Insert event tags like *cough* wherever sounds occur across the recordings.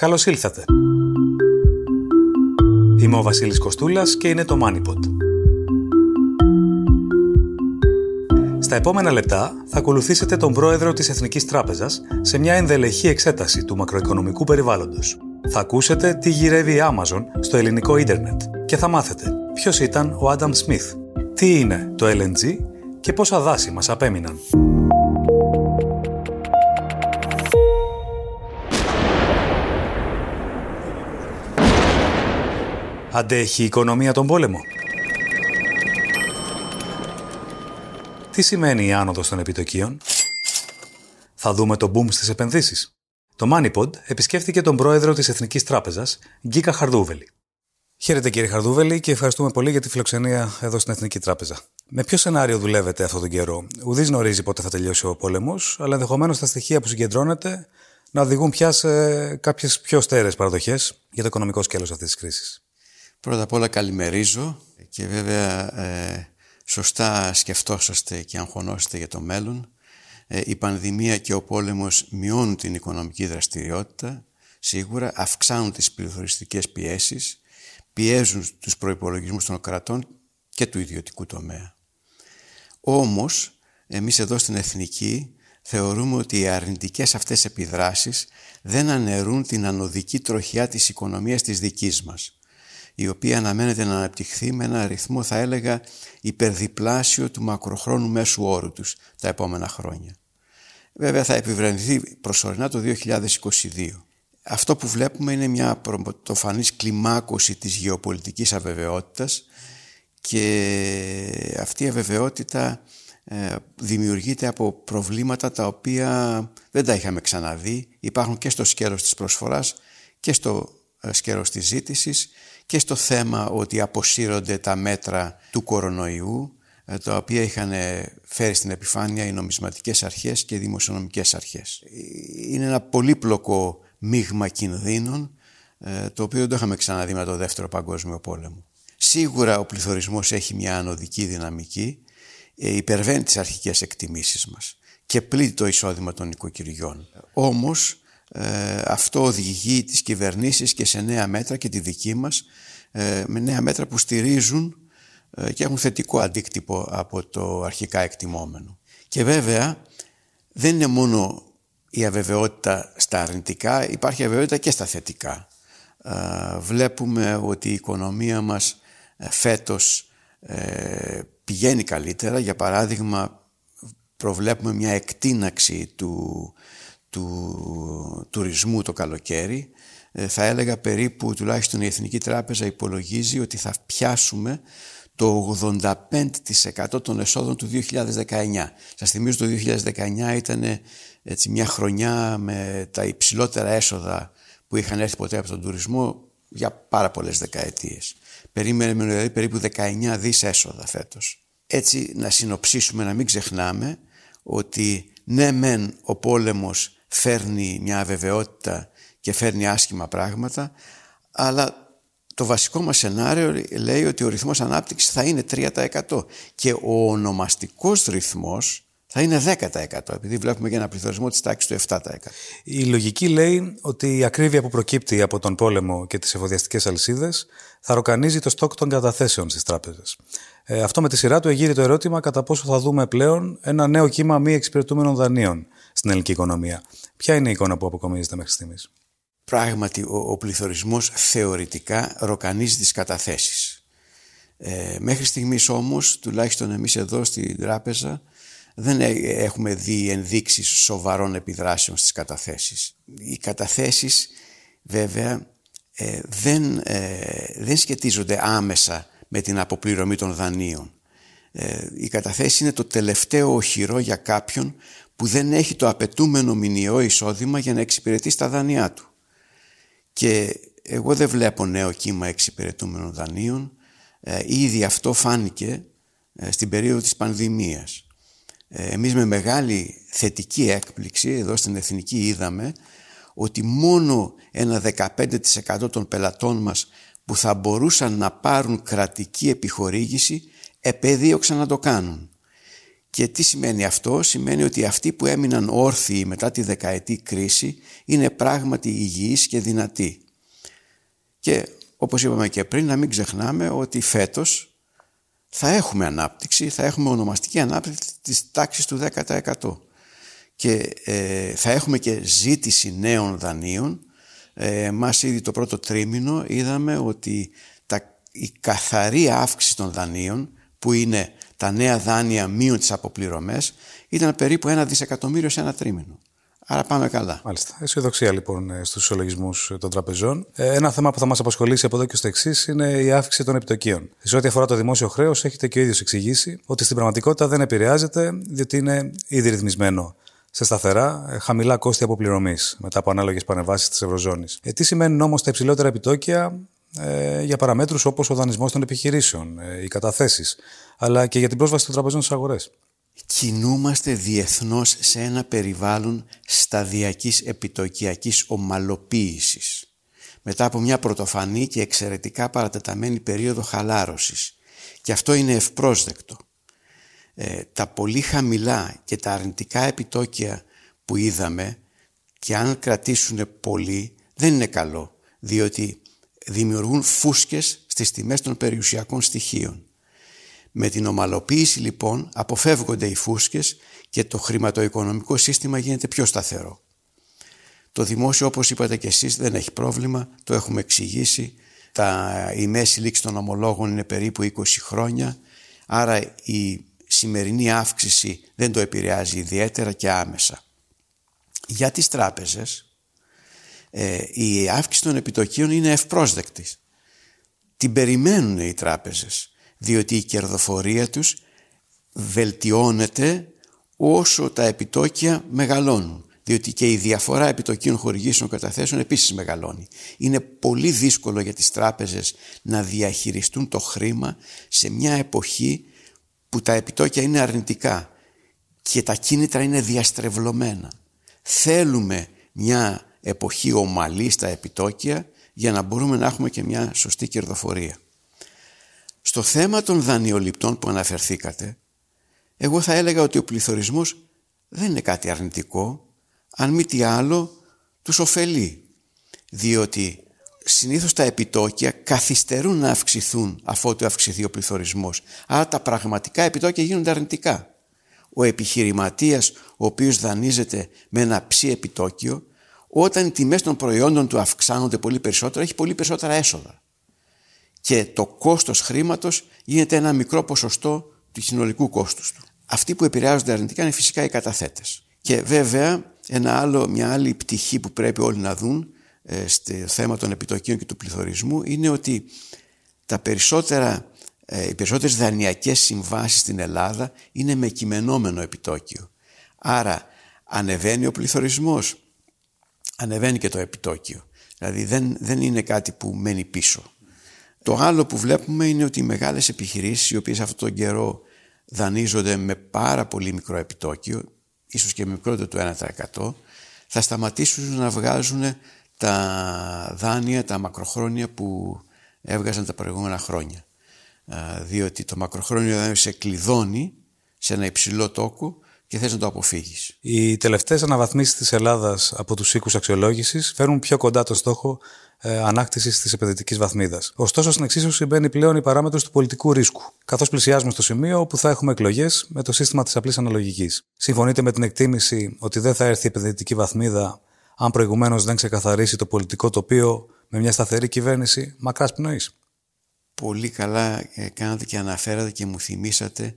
Καλώς ήλθατε. Είμαι ο Βασίλης Κοστούλας και είναι το MoneyPod. Στα επόμενα λεπτά θα ακολουθήσετε τον πρόεδρο της Εθνικής Τράπεζας σε μια ενδελεχή εξέταση του μακροοικονομικού περιβάλλοντος. Θα ακούσετε τι γυρεύει η Amazon στο ελληνικό ίντερνετ και θα μάθετε ποιος ήταν ο Άνταμ Σμιθ, τι είναι το LNG και πόσα δάση μας απέμειναν. Αντέχει η οικονομία τον πόλεμο. Τι σημαίνει η άνοδος των επιτοκίων; Θα δούμε το boom στις επενδύσεις. Το MoneyPod επισκέφθηκε τον πρόεδρο της Εθνικής Τράπεζας, Γκίκα Χαρδούβελη. Χαίρετε κύριε Χαρδούβελη και ευχαριστούμε πολύ για τη φιλοξενία εδώ στην Εθνική Τράπεζα. Με ποιο σενάριο δουλεύετε αυτόν τον καιρό; Ουδής γνωρίζει πότε θα τελειώσει ο πόλεμος, αλλά ενδεχομένως τα στοιχεία που συγκεντρώνετε να οδηγούν πια σε κάποιες πιο στέρεες παραδοχές για το οικονομικό σκέλος αυτής της κρίσης. Πρώτα απ' όλα καλημερίζω και βέβαια ε, σωστά σκεφτόσαστε και αγχωνόσαστε για το μέλλον. Ε, η πανδημία και ο πόλεμος μειώνουν την οικονομική δραστηριότητα, σίγουρα αυξάνουν τις πληθωριστικές πιέσεις, πιέζουν τους προϋπολογισμούς των κρατών και του ιδιωτικού τομέα. Όμως, εμείς εδώ στην Εθνική θεωρούμε ότι οι αρνητικές αυτές επιδράσεις δεν αναιρούν την ανωδική τροχιά της οικονομίας της δικής μας η οποία αναμένεται να αναπτυχθεί με ένα αριθμό θα έλεγα υπερδιπλάσιο του μακροχρόνου μέσου όρου τους τα επόμενα χρόνια. Βέβαια θα επιβραδυνθεί προσωρινά το 2022. Αυτό που βλέπουμε είναι μια πρωτοφανής κλιμάκωση της γεωπολιτικής αβεβαιότητας και αυτή η αβεβαιότητα ε, δημιουργείται από προβλήματα τα οποία δεν τα είχαμε ξαναδεί. Υπάρχουν και στο σκέλος της προσφοράς και στο ε, σκέλος της ζήτησης και στο θέμα ότι αποσύρονται τα μέτρα του κορονοϊού ε, τα οποία είχαν φέρει στην επιφάνεια οι νομισματικές αρχές και οι δημοσιονομικές αρχές. Είναι ένα πολύπλοκο μείγμα κινδύνων ε, το οποίο δεν το είχαμε ξαναδεί με το δεύτερο παγκόσμιο πόλεμο. Σίγουρα ο πληθωρισμός έχει μια ανωδική δυναμική, ε, υπερβαίνει τις αρχικές εκτιμήσεις μας και πλήττει το εισόδημα των οικοκυριών. Όμως ε, αυτό οδηγεί τις κυβερνήσεις και σε νέα μέτρα και τη δική μας ε, με νέα μέτρα που στηρίζουν ε, και έχουν θετικό αντίκτυπο από το αρχικά εκτιμόμενο. Και βέβαια δεν είναι μόνο η αβεβαιότητα στα αρνητικά, υπάρχει αβεβαιότητα και στα θετικά. Βλέπουμε ότι η οικονομία μας φέτος πηγαίνει καλύτερα. Για παράδειγμα προβλέπουμε μια εκτίναξη του του τουρισμού το καλοκαίρι ε, θα έλεγα περίπου τουλάχιστον η Εθνική Τράπεζα υπολογίζει ότι θα πιάσουμε το 85% των εσόδων του 2019. Σας θυμίζω το 2019 ήταν έτσι μια χρονιά με τα υψηλότερα έσοδα που είχαν έρθει ποτέ από τον τουρισμό για πάρα πολλές δεκαετίες. Περίμενε δηλαδή περίπου 19 δις έσοδα φέτος. Έτσι να συνοψίσουμε, να μην ξεχνάμε ότι ναι μεν ο πόλεμος φέρνει μια αβεβαιότητα και φέρνει άσχημα πράγματα, αλλά το βασικό μας σενάριο λέει ότι ο ρυθμός ανάπτυξης θα είναι 3% και ο ονομαστικός ρυθμός θα είναι 10% επειδή βλέπουμε και ένα πληθωρισμό της τάξης του 7%. Η λογική λέει ότι η ακρίβεια που προκύπτει από τον πόλεμο και τις εφοδιαστικές αλυσίδες θα ροκανίζει το στόκ των καταθέσεων στις τράπεζες. Ε, αυτό με τη σειρά του εγείρει το ερώτημα κατά πόσο θα δούμε πλέον ένα νέο κύμα μη εξυπηρετούμενων δανείων στην ελληνική οικονομία. Ποια είναι η εικόνα που αποκομίζεται μέχρι στιγμής; Πράγματι, ο, ο πληθωρισμός θεωρητικά ροκανίζει τις καταθέσεις. Ε, μέχρι στιγμής όμως, τουλάχιστον εμείς εδώ στην τράπεζα, δεν έχουμε δει ενδείξεις σοβαρών επιδράσεων στις καταθέσεις. Οι καταθέσεις βέβαια ε, δεν, ε, δεν σχετίζονται άμεσα με την αποπληρωμή των δανείων. Ε, η καταθέση είναι το τελευταίο οχυρό για κάποιον που δεν έχει το απαιτούμενο μηνιαίο εισόδημα για να εξυπηρετεί στα δάνειά του. Και εγώ δεν βλέπω νέο κύμα εξυπηρετούμενων δανείων. Ε, ήδη αυτό φάνηκε ε, στην περίοδο της πανδημίας. Ε, εμείς με μεγάλη θετική έκπληξη εδώ στην Εθνική είδαμε ότι μόνο ένα 15% των πελατών μας που θα μπορούσαν να πάρουν κρατική επιχορήγηση επέδιωξαν να το κάνουν. Και τι σημαίνει αυτό, σημαίνει ότι αυτοί που έμειναν όρθιοι μετά τη δεκαετή κρίση είναι πράγματι υγιείς και δυνατοί. Και όπως είπαμε και πριν, να μην ξεχνάμε ότι φέτος θα έχουμε ανάπτυξη, θα έχουμε ονομαστική ανάπτυξη της τάξης του 10% και ε, θα έχουμε και ζήτηση νέων δανείων. Ε, μας ήδη το πρώτο τρίμηνο είδαμε ότι τα, η καθαρή αύξηση των δανείων που είναι τα νέα δάνεια μείον τις αποπληρωμές ήταν περίπου ένα δισεκατομμύριο σε ένα τρίμηνο. Άρα πάμε καλά. Μάλιστα. Αισιοδοξία λοιπόν ε, στους ισολογισμούς ε, των τραπεζών. Ε, ένα θέμα που θα μας απασχολήσει από εδώ και στο εξής είναι η αύξηση των επιτοκίων. Σε ό,τι αφορά το δημόσιο χρέος, έχετε και ο ίδιος εξηγήσει ότι στην πραγματικότητα δεν επηρεάζεται, διότι είναι ήδη ρυθμισμένο σε σταθερά, χαμηλά κόστη αποπληρωμής μετά από ανάλογες πανεβάσει της Ευρωζώνης. Ε, τι σημαίνουν όμως τα υψηλότερα επιτόκια; ε, για παραμέτρους όπως ο δανεισμός των επιχειρήσεων, ε, οι καταθέσεις, αλλά και για την πρόσβαση των τραπεζών στις αγορές. Κινούμαστε διεθνώς σε ένα περιβάλλον σταδιακής επιτοκιακής ομαλοποίησης. Μετά από μια πρωτοφανή και εξαιρετικά παρατεταμένη περίοδο χαλάρωσης. Και αυτό είναι ευπρόσδεκτο. Ε, τα πολύ χαμηλά και τα αρνητικά επιτόκια που είδαμε και αν κρατήσουν πολύ δεν είναι καλό διότι δημιουργούν φούσκες στις τιμές των περιουσιακών στοιχείων. Με την ομαλοποίηση λοιπόν αποφεύγονται οι φούσκες και το χρηματοοικονομικό σύστημα γίνεται πιο σταθερό. Το δημόσιο όπως είπατε και εσείς δεν έχει πρόβλημα, το έχουμε εξηγήσει. Τα, η μέση λήξη των ομολόγων είναι περίπου 20 χρόνια, άρα η σημερινή αύξηση δεν το επηρεάζει ιδιαίτερα και άμεσα. Για τις τράπεζες ε, η αύξηση των επιτοκίων είναι ευπρόσδεκτης. Την περιμένουν οι τράπεζες διότι η κερδοφορία τους βελτιώνεται όσο τα επιτόκια μεγαλώνουν. Διότι και η διαφορά επιτοκίων χορηγήσεων καταθέσεων επίσης μεγαλώνει. Είναι πολύ δύσκολο για τις τράπεζες να διαχειριστούν το χρήμα σε μια εποχή που τα επιτόκια είναι αρνητικά και τα κίνητρα είναι διαστρεβλωμένα. Θέλουμε μια εποχή ομαλή στα επιτόκια για να μπορούμε να έχουμε και μια σωστή κερδοφορία. Στο θέμα των δανειοληπτών που αναφερθήκατε, εγώ θα έλεγα ότι ο πληθωρισμός δεν είναι κάτι αρνητικό, αν μη τι άλλο τους ωφελεί, διότι συνήθως τα επιτόκια καθυστερούν να αυξηθούν αφότου αυξηθεί ο πληθωρισμός. Άρα τα πραγματικά επιτόκια γίνονται αρνητικά. Ο επιχειρηματίας ο οποίος δανείζεται με ένα ψή επιτόκιο, όταν οι τιμές των προϊόντων του αυξάνονται πολύ περισσότερο, έχει πολύ περισσότερα έσοδα και το κόστος χρήματος γίνεται ένα μικρό ποσοστό του συνολικού κόστους του. Αυτοί που επηρεάζονται αρνητικά είναι φυσικά οι καταθέτες. Και βέβαια ένα άλλο, μια άλλη πτυχή που πρέπει όλοι να δουν ε, στο θέμα των επιτοκίων και του πληθωρισμού είναι ότι τα περισσότερα, ε, οι περισσότερες δανειακές συμβάσεις στην Ελλάδα είναι με κειμενόμενο επιτόκιο. Άρα ανεβαίνει ο πληθωρισμός, ανεβαίνει και το επιτόκιο. Δηλαδή δεν, δεν είναι κάτι που μένει πίσω. Το άλλο που βλέπουμε είναι ότι οι μεγάλες επιχειρήσεις οι οποίες αυτόν τον καιρό δανείζονται με πάρα πολύ μικρό επιτόκιο, ίσως και μικρότερο του 1% θα σταματήσουν να βγάζουν τα δάνεια, τα μακροχρόνια που έβγαζαν τα προηγούμενα χρόνια. Διότι το μακροχρόνιο δάνειο σε κλειδώνει σε ένα υψηλό τόκο και θες να το αποφύγεις. Οι τελευταίες αναβαθμίσεις της Ελλάδας από τους οίκους αξιολόγησης φέρνουν πιο κοντά το στόχο ε, ανάκτησης της επενδυτικής βαθμίδας. Ωστόσο, στην εξίσωση μπαίνει πλέον η παράμετρος του πολιτικού ρίσκου, καθώς πλησιάζουμε στο σημείο όπου θα έχουμε εκλογές με το σύστημα της απλής αναλογικής. Συμφωνείτε με την εκτίμηση ότι δεν θα έρθει η επενδυτική βαθμίδα αν προηγουμένως δεν ξεκαθαρίσει το πολιτικό τοπίο με μια σταθερή κυβέρνηση μακράς πνοής; Πολύ καλά ε, κάνατε και αναφέρατε και μου θυμήσατε ε,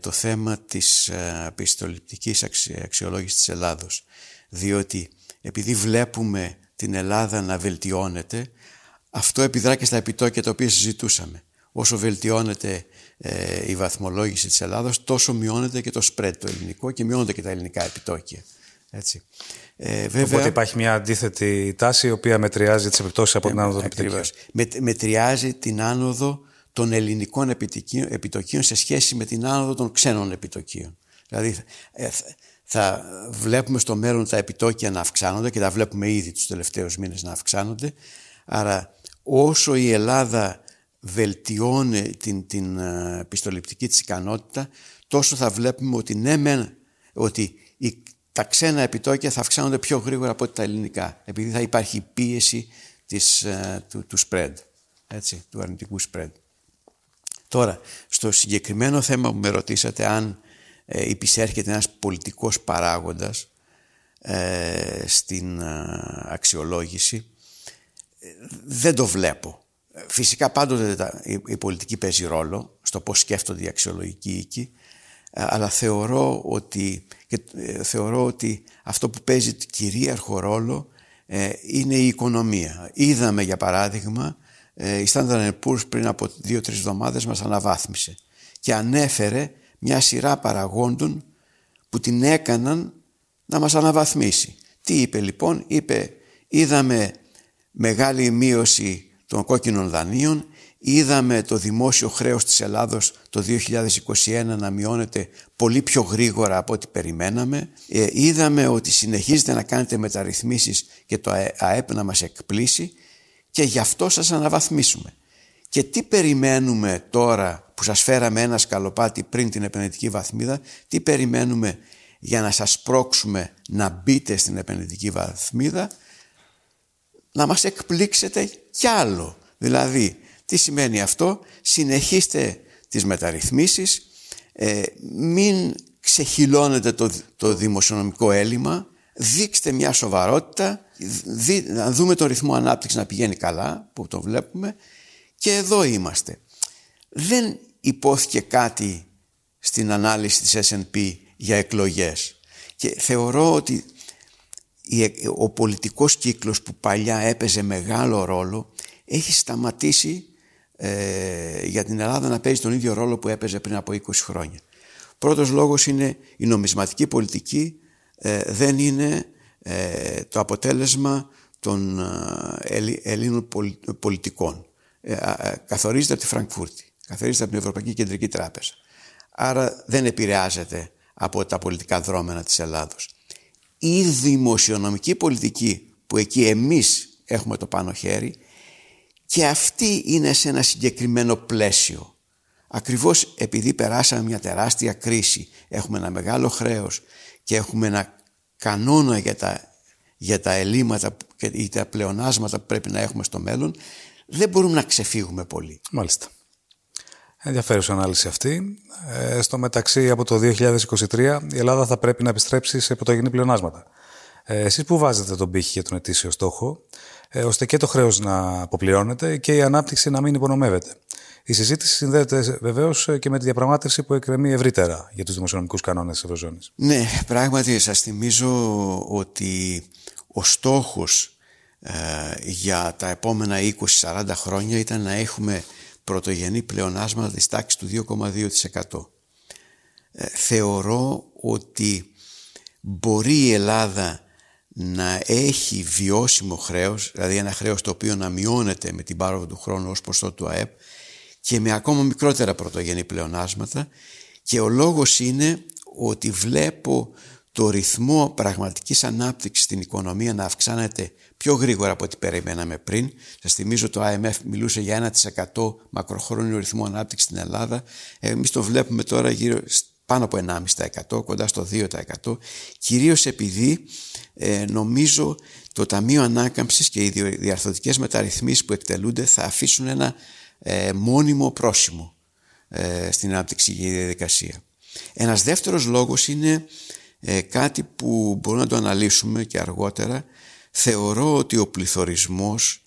το θέμα της ε, πιστοληπτικής αξιολόγησης της Ελλάδος. Διότι επειδή βλέπουμε την Ελλάδα να βελτιώνεται, αυτό επιδρά και στα επιτόκια τα οποία συζητούσαμε. Όσο βελτιώνεται ε, η βαθμολόγηση της Ελλάδας, τόσο μειώνεται και το spread το ελληνικό και μειώνονται και τα ελληνικά επιτόκια. Έτσι. Ε, βέβαια, Οπότε υπάρχει μια αντίθετη τάση η οποία μετριάζει τις επιπτώσεις από την ε, άνοδο των επιτοκίων. Με, μετριάζει την άνοδο των ελληνικών επιτοκίων σε σχέση με την άνοδο των ξένων επιτοκίων. Δηλαδή ε, θα βλέπουμε στο μέλλον τα επιτόκια να αυξάνονται και τα βλέπουμε ήδη τους τελευταίους μήνες να αυξάνονται. Άρα όσο η Ελλάδα βελτιώνει την, την ε, πιστοληπτική της ικανότητα, τόσο θα βλέπουμε ότι ναι μεν, ότι τα ξένα επιτόκια θα αυξάνονται πιο γρήγορα από τα ελληνικά, επειδή θα υπάρχει πίεση της, ε, του, του spread, έτσι, του αρνητικού spread. Τώρα, στο συγκεκριμένο θέμα που με ρωτήσατε αν ε, υπησέρχεται ένας πολιτικός παράγοντας ε, στην ε, αξιολόγηση, δεν το βλέπω. Φυσικά πάντοτε η, πολιτική παίζει ρόλο στο πώς σκέφτονται οι αξιολογικοί οίκοι, αλλά θεωρώ ότι, θεωρώ ότι αυτό που παίζει κυρίαρχο ρόλο είναι η οικονομία. Είδαμε για παράδειγμα η Standard Poor's πριν από δύο-τρεις εβδομάδες μας αναβάθμισε και ανέφερε μια σειρά παραγόντων που την έκαναν να μας αναβαθμίσει. Τι είπε λοιπόν, είπε είδαμε μεγάλη μείωση των κόκκινων δανείων, είδαμε το δημόσιο χρέος της Ελλάδος το 2021 να μειώνεται πολύ πιο γρήγορα από ό,τι περιμέναμε, ε, είδαμε ότι συνεχίζετε να κάνετε μεταρρυθμίσεις και το ΑΕΠ να μας εκπλήσει και γι' αυτό σας αναβαθμίσουμε. Και τι περιμένουμε τώρα που σας φέραμε ένα σκαλοπάτι πριν την επενδυτική βαθμίδα, τι περιμένουμε για να σας πρόξουμε να μπείτε στην επενδυτική βαθμίδα, να μας εκπλήξετε κι άλλο. Δηλαδή, τι σημαίνει αυτό, συνεχίστε τις μεταρρυθμίσεις, ε, μην ξεχυλώνετε το, το δημοσιονομικό έλλειμμα, δείξτε μια σοβαρότητα, να δούμε το ρυθμό ανάπτυξης να πηγαίνει καλά, που το βλέπουμε, και εδώ είμαστε. Δεν υπόθηκε κάτι στην ανάλυση της S&P για εκλογές και θεωρώ ότι ο πολιτικός κύκλος που παλιά έπαιζε μεγάλο ρόλο έχει σταματήσει ε, για την Ελλάδα να παίζει τον ίδιο ρόλο που έπαιζε πριν από 20 χρόνια. Πρώτος λόγος είναι η νομισματική πολιτική ε, δεν είναι ε, το αποτέλεσμα των Ελλήνων πολιτικών. Καθορίζεται από τη Φραγκφούρτη καθορίζεται από την Ευρωπαϊκή Κεντρική Τράπεζα. Άρα δεν επηρεάζεται από τα πολιτικά δρόμενα της Ελλάδος. Η δημοσιονομική πολιτική που εκεί εμείς έχουμε το πάνω χέρι και αυτή είναι σε ένα συγκεκριμένο πλαίσιο. Ακριβώς επειδή περάσαμε μια τεράστια κρίση, έχουμε ένα μεγάλο χρέος και έχουμε ένα κανόνα για τα, για τα ελλείμματα και τα πλεονάσματα που πρέπει να έχουμε στο μέλλον, δεν μπορούμε να ξεφύγουμε πολύ. Μάλιστα. Ενδιαφέρουσα ανάλυση αυτή. Ε, στο μεταξύ, από το 2023 η Ελλάδα θα πρέπει να επιστρέψει σε πρωτογενή πλεονάσματα. Ε, εσείς που βάζετε τον πύχη για τον ετήσιο στόχο, ε, ώστε και το χρέος να αποπληρώνεται και η ανάπτυξη να μην υπονομεύεται; Η συζήτηση συνδέεται βεβαίως και με τη διαπραγμάτευση που εκκρεμεί ευρύτερα για τους δημοσιονομικούς κανόνες της Ευρωζώνης. Ναι, πράγματι σας θυμίζω ότι ο στόχος ε, για τα επόμενα 20-40 χρόνια ήταν να έχουμε πρωτογενή πλεονάσματα της τάξης του 2,2%. Ε, θεωρώ ότι μπορεί η Ελλάδα να έχει βιώσιμο χρέος, δηλαδή ένα χρέος το οποίο να μειώνεται με την πάροδο του χρόνου ως ποσό του ΑΕΠ και με ακόμα μικρότερα πρωτογενή πλεονάσματα και ο λόγος είναι ότι βλέπω το ρυθμό πραγματικής ανάπτυξης στην οικονομία να αυξάνεται πιο γρήγορα από ό,τι περιμέναμε πριν. Σας θυμίζω το IMF μιλούσε για 1% μακροχρόνιο ρυθμό ανάπτυξης στην Ελλάδα. Εμείς το βλέπουμε τώρα γύρω πάνω από 1,5% κοντά στο 2% κυρίως επειδή ε, νομίζω το Ταμείο Ανάκαμψης και οι διαρθρωτικές μεταρρυθμίσεις που εκτελούνται θα αφήσουν ένα ε, μόνιμο πρόσημο ε, στην αναπτυξική διαδικασία. Ένας δεύτερος λόγος είναι ε, κάτι που μπορούμε να το αναλύσουμε και αργότερα θεωρώ ότι ο πληθωρισμός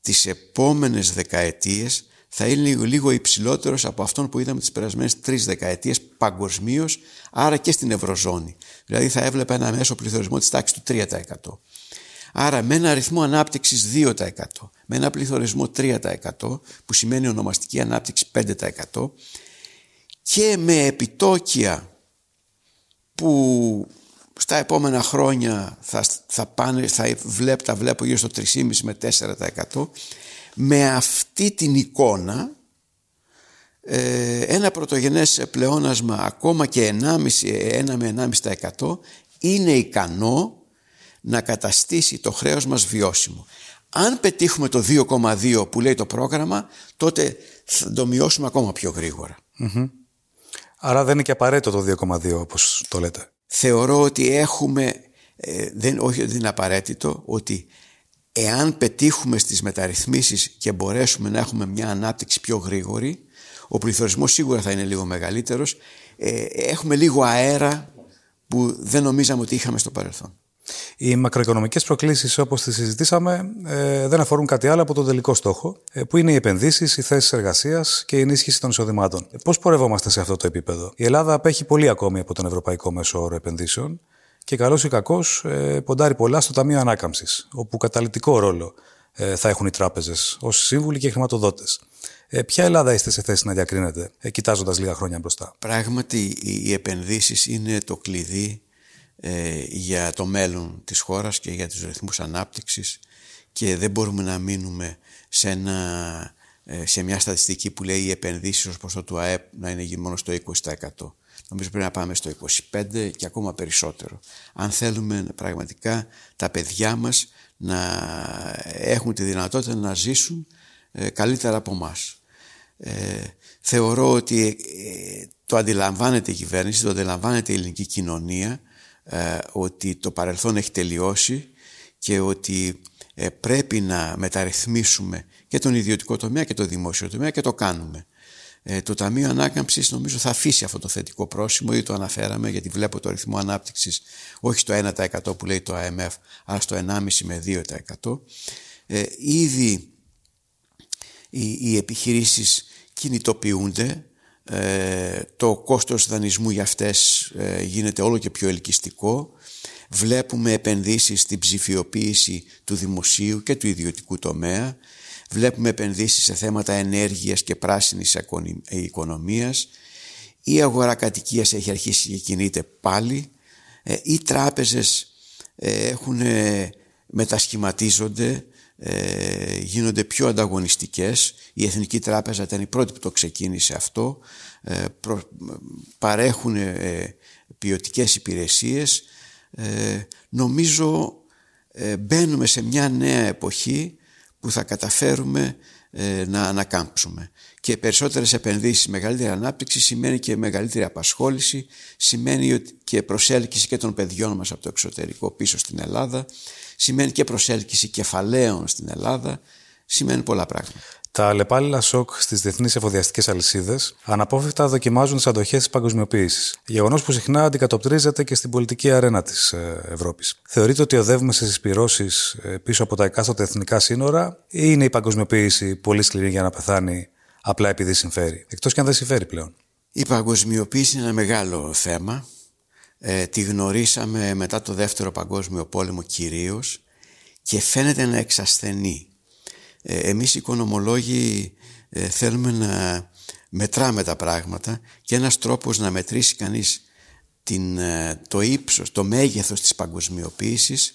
τις επόμενες δεκαετίες θα είναι λίγο υψηλότερος από αυτόν που είδαμε τις περασμένες τρεις δεκαετίες παγκοσμίως, άρα και στην Ευρωζώνη. Δηλαδή θα έβλεπε ένα μέσο πληθωρισμό της τάξης του 3%. Άρα με ένα αριθμό ανάπτυξης 2%, με ένα πληθωρισμό 3% που σημαίνει ονομαστική ανάπτυξη 5% και με επιτόκια που στα επόμενα χρόνια θα, θα, πάνε, θα βλέπ, τα βλέπω γύρω στο 3,5 με 4% με αυτή την εικόνα ε, ένα πρωτογενές πλεόνασμα ακόμα και 1,5, 1 με 1,5% είναι ικανό να καταστήσει το χρέος μας βιώσιμο. Αν πετύχουμε το 2,2 που λέει το πρόγραμμα τότε θα το μειώσουμε ακόμα πιο γρήγορα. Άρα δεν είναι και απαραίτητο το 2,2 όπως το λέτε. Θεωρώ ότι έχουμε, ε, δεν, όχι ότι είναι απαραίτητο, ότι εάν πετύχουμε στις μεταρρυθμίσεις και μπορέσουμε να έχουμε μια ανάπτυξη πιο γρήγορη, ο πληθωρισμός σίγουρα θα είναι λίγο μεγαλύτερος, ε, έχουμε λίγο αέρα που δεν νομίζαμε ότι είχαμε στο παρελθόν. Οι μακροοικονομικές προκλήσεις όπως τις συζητήσαμε ε, δεν αφορούν κάτι άλλο από τον τελικό στόχο ε, που είναι οι επενδύσεις, οι θέσεις εργασίας και η ενίσχυση των εισοδημάτων. Ε, πώς πορευόμαστε σε αυτό το επίπεδο; Η Ελλάδα απέχει πολύ ακόμη από τον Ευρωπαϊκό Μέσο Όρο Επενδύσεων και καλώς ή κακώς ε, ποντάρει πολλά στο Ταμείο Ανάκαμψης όπου καταλητικό ρόλο ε, θα έχουν οι τράπεζες ως σύμβουλοι και χρηματοδότες. Ε, ποια Ελλάδα είστε σε θέση να διακρίνετε, ε, κοιτάζοντας λίγα χρόνια μπροστά; Πράγματι, οι επενδύσεις είναι το κλειδί ε, για το μέλλον της χώρας και για τους ρυθμούς ανάπτυξης και δεν μπορούμε να μείνουμε σε, ένα, ε, σε μια στατιστική που λέει οι επενδύσεις ως ποσό του ΑΕΠ να είναι μόνο στο 20%. Νομίζω πρέπει να πάμε στο 25% και ακόμα περισσότερο. Αν θέλουμε πραγματικά τα παιδιά μας να έχουν τη δυνατότητα να ζήσουν ε, καλύτερα από εμάς. θεωρώ ότι το αντιλαμβάνεται η κυβέρνηση, το αντιλαμβάνεται η ελληνική κοινωνία ε, ότι το παρελθόν έχει τελειώσει και ότι ε, πρέπει να μεταρρυθμίσουμε και τον ιδιωτικό τομέα και το δημόσιο τομέα και το κάνουμε. Ε, το Ταμείο Ανάκαμψης νομίζω θα αφήσει αυτό το θετικό πρόσημο ή το αναφέραμε γιατί βλέπω το ρυθμό ανάπτυξης όχι στο 1% που λέει το IMF αλλά στο 1,5 με 2%. Ε, ήδη οι, οι επιχειρήσεις κινητοποιούνται ε, το κόστος δανεισμού για αυτές ε, γίνεται όλο και πιο ελκυστικό. Βλέπουμε επενδύσεις στην ψηφιοποίηση του δημοσίου και του ιδιωτικού τομέα. Βλέπουμε επενδύσεις σε θέματα ενέργειας και πράσινης οικονομίας. Η αγορά κατοικίας έχει αρχίσει και κινείται πάλι. Ε, οι τράπεζες έχουν μετασχηματίζονται ε, γίνονται πιο ανταγωνιστικές. Η Εθνική Τράπεζα ήταν η πρώτη που το ξεκίνησε αυτό. Ε, παρέχουν ε, ποιοτικές υπηρεσίες. Ε, νομίζω ε, μπαίνουμε σε μια νέα εποχή που θα καταφέρουμε ε, να ανακάμψουμε. Και περισσότερες επενδύσεις, μεγαλύτερη ανάπτυξη σημαίνει και μεγαλύτερη απασχόληση, σημαίνει και προσέλκυση και των παιδιών μας από το εξωτερικό πίσω στην Ελλάδα, σημαίνει και προσέλκυση κεφαλαίων στην Ελλάδα, σημαίνει πολλά πράγματα. Τα αλλεπάλληλα σοκ στις διεθνείς εφοδιαστικές αλυσίδες αναπόφευκτα δοκιμάζουν τις αντοχές της παγκοσμιοποίησης. Γεγονός που συχνά αντικατοπτρίζεται και στην πολιτική αρένα της ε, Ευρώπης. Θεωρείτε ότι οδεύουμε σε συσπηρώσει ε, πίσω από τα εκάστοτε εθνικά σύνορα, ή είναι η παγκοσμιοποίηση πολύ σκληρή για να πεθάνει απλά επειδή συμφέρει, εκτός και αν δεν συμφέρει πλέον. Η παγκοσμιοποίηση είναι ένα μεγάλο θέμα. Ε, τη γνωρίσαμε μετά το δεύτερο παγκόσμιο πόλεμο κυρίως και φαίνεται να εξασθενεί. Ε, εμείς οι οικονομολόγοι ε, θέλουμε να μετράμε τα πράγματα και ένας τρόπος να μετρήσει κανείς την, ε, το ύψος, το μέγεθος της παγκοσμιοποίησης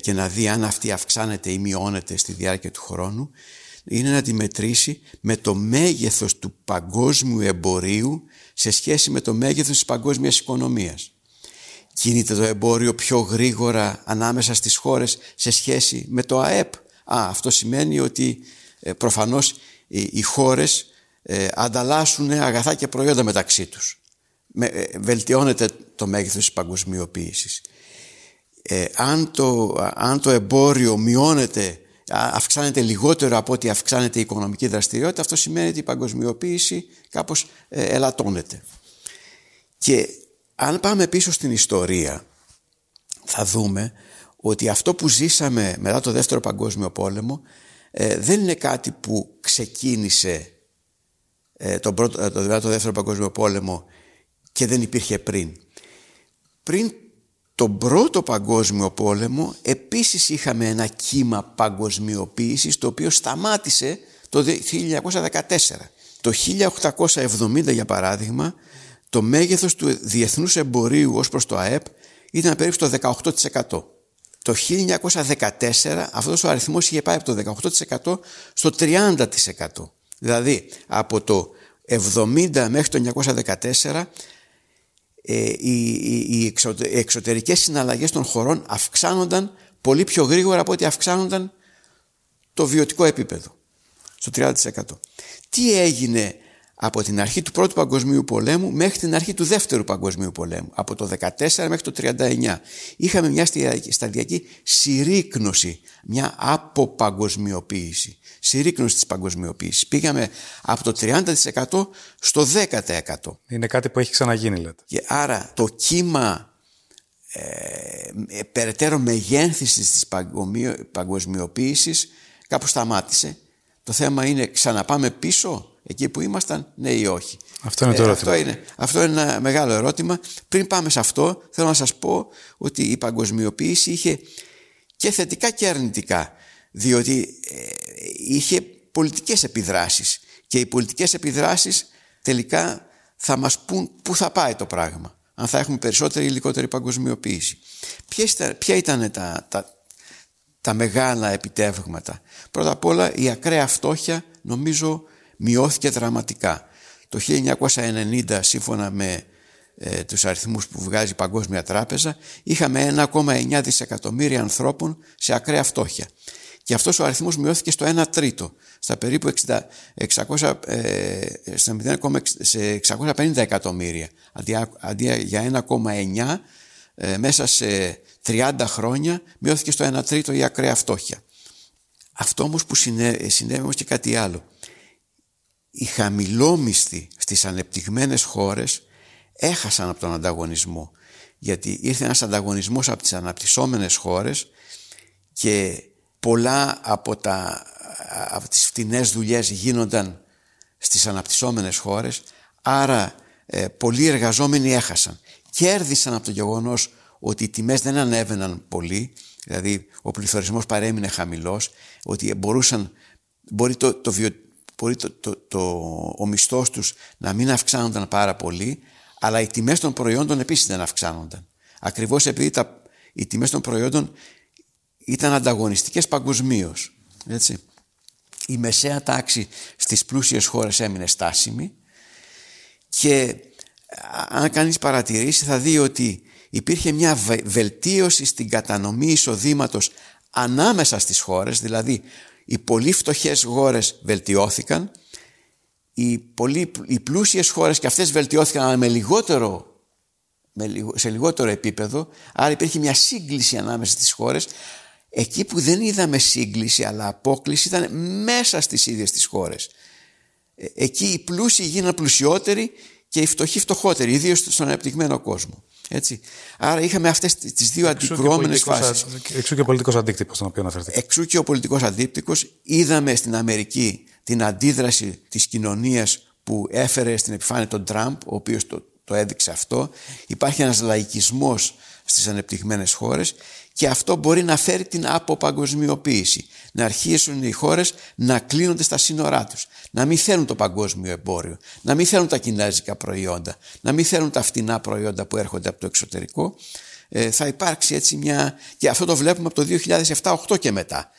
και να δει αν αυτή αυξάνεται ή μειώνεται στη διάρκεια του χρόνου είναι να τη μετρήσει με το μέγεθος του παγκόσμιου εμπορίου σε σχέση με το μέγεθος της παγκόσμιας οικονομίας. Κινείται το εμπόριο πιο γρήγορα ανάμεσα στις χώρες σε σχέση με το ΑΕΠ Α, αυτό σημαίνει ότι ε, προφανώς οι χώρες ε, ανταλλάσσουν αγαθά και προϊόντα μεταξύ τους. Με, ε, βελτιώνεται το μέγεθος της παγκοσμιοποίησης. Ε, αν, το, αν το εμπόριο μειώνεται, αυξάνεται λιγότερο από ότι αυξάνεται η οικονομική δραστηριότητα, αυτό σημαίνει ότι η παγκοσμιοποίηση κάπως ε, ελαττώνεται. Και αν πάμε πίσω στην ιστορία, θα δούμε ότι αυτό που ζήσαμε μετά το Δεύτερο Παγκόσμιο Πόλεμο ε, δεν είναι κάτι που ξεκίνησε ε, το, πρώτο, ε, το, το Δεύτερο Παγκόσμιο Πόλεμο και δεν υπήρχε πριν. Πριν τον Πρώτο Παγκόσμιο Πόλεμο επίσης είχαμε ένα κύμα παγκοσμιοποίησης το οποίο σταμάτησε το 1914. Το 1870 για παράδειγμα το μέγεθος του διεθνούς εμπορίου ως προς το ΑΕΠ ήταν περίπου στο 18%. Το 1914 αυτός ο αριθμός είχε πάει από το 18% στο 30%. Δηλαδή από το 70 μέχρι το 1914 ε, οι, οι, εξωτερικές συναλλαγές των χωρών αυξάνονταν πολύ πιο γρήγορα από ό,τι αυξάνονταν το βιωτικό επίπεδο στο 30%. Τι έγινε από την αρχή του Πρώτου Παγκοσμίου Πολέμου μέχρι την αρχή του Δεύτερου Παγκοσμίου Πολέμου. Από το 14 μέχρι το 39. Είχαμε μια σταδιακή συρρήκνωση, μια αποπαγκοσμιοποίηση. Συρρήκνωση της παγκοσμιοποίησης. Πήγαμε από το 30% στο 10%. Είναι κάτι που έχει ξαναγίνει λέτε. Και άρα το κύμα ε, περαιτέρω μεγένθησης της παγκοσμιοποίησης κάπου σταμάτησε. Το θέμα είναι ξαναπάμε πίσω; Εκεί που ήμασταν, ναι ή όχι. Αυτό είναι το ε, ερώτημα. Αυτό είναι, αυτό είναι ένα μεγάλο ερώτημα. Πριν πάμε σε αυτό, θέλω να σας πω ότι η παγκοσμιοποίηση είχε και θετικά και αρνητικά, διότι ε, είχε πολιτικές επιδράσεις και οι πολιτικές επιδράσεις τελικά θα μας πούν πού θα πάει το πράγμα, αν θα έχουμε περισσότερη ή λιγότερη παγκοσμιοποίηση. ποια ήταν τα, τα, τα μεγάλα επιτεύγματα. Πρώτα απ' όλα η ακραία φτώχεια νομίζω μειώθηκε δραματικά. Το 1990 σύμφωνα με ε, τους αριθμούς που βγάζει η Παγκόσμια Τράπεζα είχαμε 1,9 δισεκατομμύρια ανθρώπων σε ακραία φτώχεια. Και αυτός ο αριθμός μειώθηκε στο 1 τρίτο, στα περίπου 60, 600, ε, σε 650 εκατομμύρια, αντί, αντί για 1,9 ε, μέσα σε 30 χρόνια μειώθηκε στο 1 τρίτο η ακραία φτώχεια. Αυτό όμως που συνέβη όμως και κάτι άλλο οι χαμηλόμισθοι στις ανεπτυγμένες χώρες έχασαν από τον ανταγωνισμό. Γιατί ήρθε ένας ανταγωνισμός από τις αναπτυσσόμενες χώρες και πολλά από, τα, από τις φτηνές δουλειές γίνονταν στις αναπτυσσόμενες χώρες. Άρα ε, πολλοί εργαζόμενοι έχασαν. Κέρδισαν από το γεγονός ότι οι τιμές δεν ανέβαιναν πολύ δηλαδή ο πληθωρισμός παρέμεινε χαμηλός ότι μπορούσαν μπορεί το, το, μπορεί το, το, το, ο μισθός τους να μην αυξάνονταν πάρα πολύ, αλλά οι τιμές των προϊόντων επίσης δεν αυξάνονταν. Ακριβώς επειδή τα, οι τιμές των προϊόντων ήταν ανταγωνιστικές παγκοσμίως. Έτσι. Η μεσαία τάξη στις πλούσιες χώρες έμεινε στάσιμη και αν κανείς παρατηρήσει θα δει ότι υπήρχε μια βελτίωση στην κατανομή εισοδήματος ανάμεσα στις χώρες, δηλαδή οι πολύ φτωχές χώρες βελτιώθηκαν, οι, πολύ, οι πλούσιες χώρες και αυτές βελτιώθηκαν αλλά με λιγότερο, σε λιγότερο επίπεδο, άρα υπήρχε μια σύγκληση ανάμεσα στις χώρες. Εκεί που δεν είδαμε σύγκληση αλλά απόκληση ήταν μέσα στις ίδιες τις χώρες. Ε, εκεί οι πλούσιοι γίνανε πλουσιότεροι και οι φτωχοί φτωχότεροι, ιδίως στον ανεπτυγμένο κόσμο. Έτσι. Άρα είχαμε αυτές τι δύο αντικρουόμενες φάσεις. Εξού και ο πολιτικός αντίκτυπος, τον οποίο αναφέρθηκε. Εξού και ο πολιτικός αντίκτυπος. Είδαμε στην Αμερική την αντίδραση της κοινωνίας που έφερε στην επιφάνεια τον Τραμπ, ο οποίος το, το έδειξε αυτό. Υπάρχει ένας λαϊκισμός στις ανεπτυγμένες χώρες και αυτό μπορεί να φέρει την αποπαγκοσμιοποίηση. Να αρχίσουν οι χώρες να κλείνονται στα σύνορά τους. Να μην θέλουν το παγκόσμιο εμπόριο. Να μην θέλουν τα κινέζικα προϊόντα. Να μην θέλουν τα φτηνά προϊόντα που έρχονται από το εξωτερικό. Ε, θα υπάρξει έτσι μια... Και αυτό το βλέπουμε από το 2007-2008 και μετά.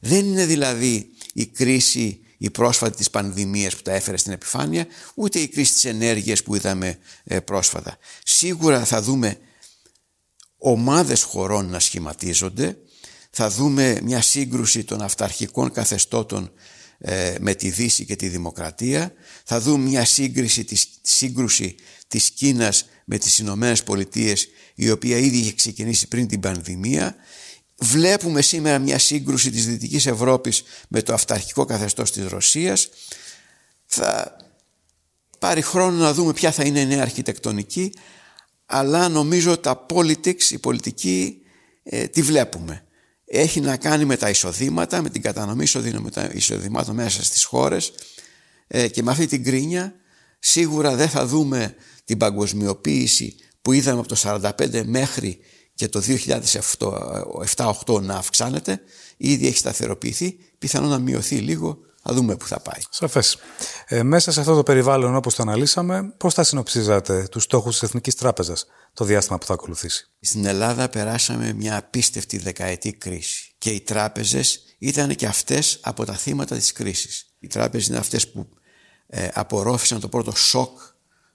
Δεν είναι δηλαδή η κρίση η πρόσφατη της πανδημίας που τα έφερε στην επιφάνεια, ούτε η κρίση της ενέργειας που είδαμε ε, πρόσφατα. Σίγουρα θα δούμε ομάδες χωρών να σχηματίζονται, θα δούμε μια σύγκρουση των αυταρχικών καθεστώτων ε, με τη Δύση και τη Δημοκρατία, θα δούμε μια σύγκριση, της, σύγκρουση της Κίνας με τις Ηνωμένες Πολιτείες η οποία ήδη είχε ξεκινήσει πριν την πανδημία. Βλέπουμε σήμερα μια σύγκρουση της Δυτικής Ευρώπης με το αυταρχικό καθεστώς της Ρωσίας. Θα πάρει χρόνο να δούμε ποια θα είναι η νέα αρχιτεκτονική αλλά νομίζω τα politics, η πολιτική, ε, τη βλέπουμε. Έχει να κάνει με τα εισοδήματα, με την κατανομή εισοδημάτων μέσα στις χώρες ε, και με αυτή την κρίνια σίγουρα δεν θα δούμε την παγκοσμιοποίηση που είδαμε από το 1945 μέχρι και το 2007-2008 να αυξάνεται. Ήδη έχει σταθεροποιηθεί, πιθανόν να μειωθεί λίγο θα δούμε πού θα πάει. Σαφές. Ε, μέσα σε αυτό το περιβάλλον, όπως το αναλύσαμε, πώς θα συνοψίζατε τους στόχους της Εθνικής Τράπεζας το διάστημα που θα ακολουθήσει; Στην Ελλάδα περάσαμε μια απίστευτη δεκαετή κρίση. Και οι τράπεζες ήταν και αυτές από τα θύματα της κρίσης. Οι τράπεζες είναι αυτές που ε, απορρόφησαν το πρώτο σοκ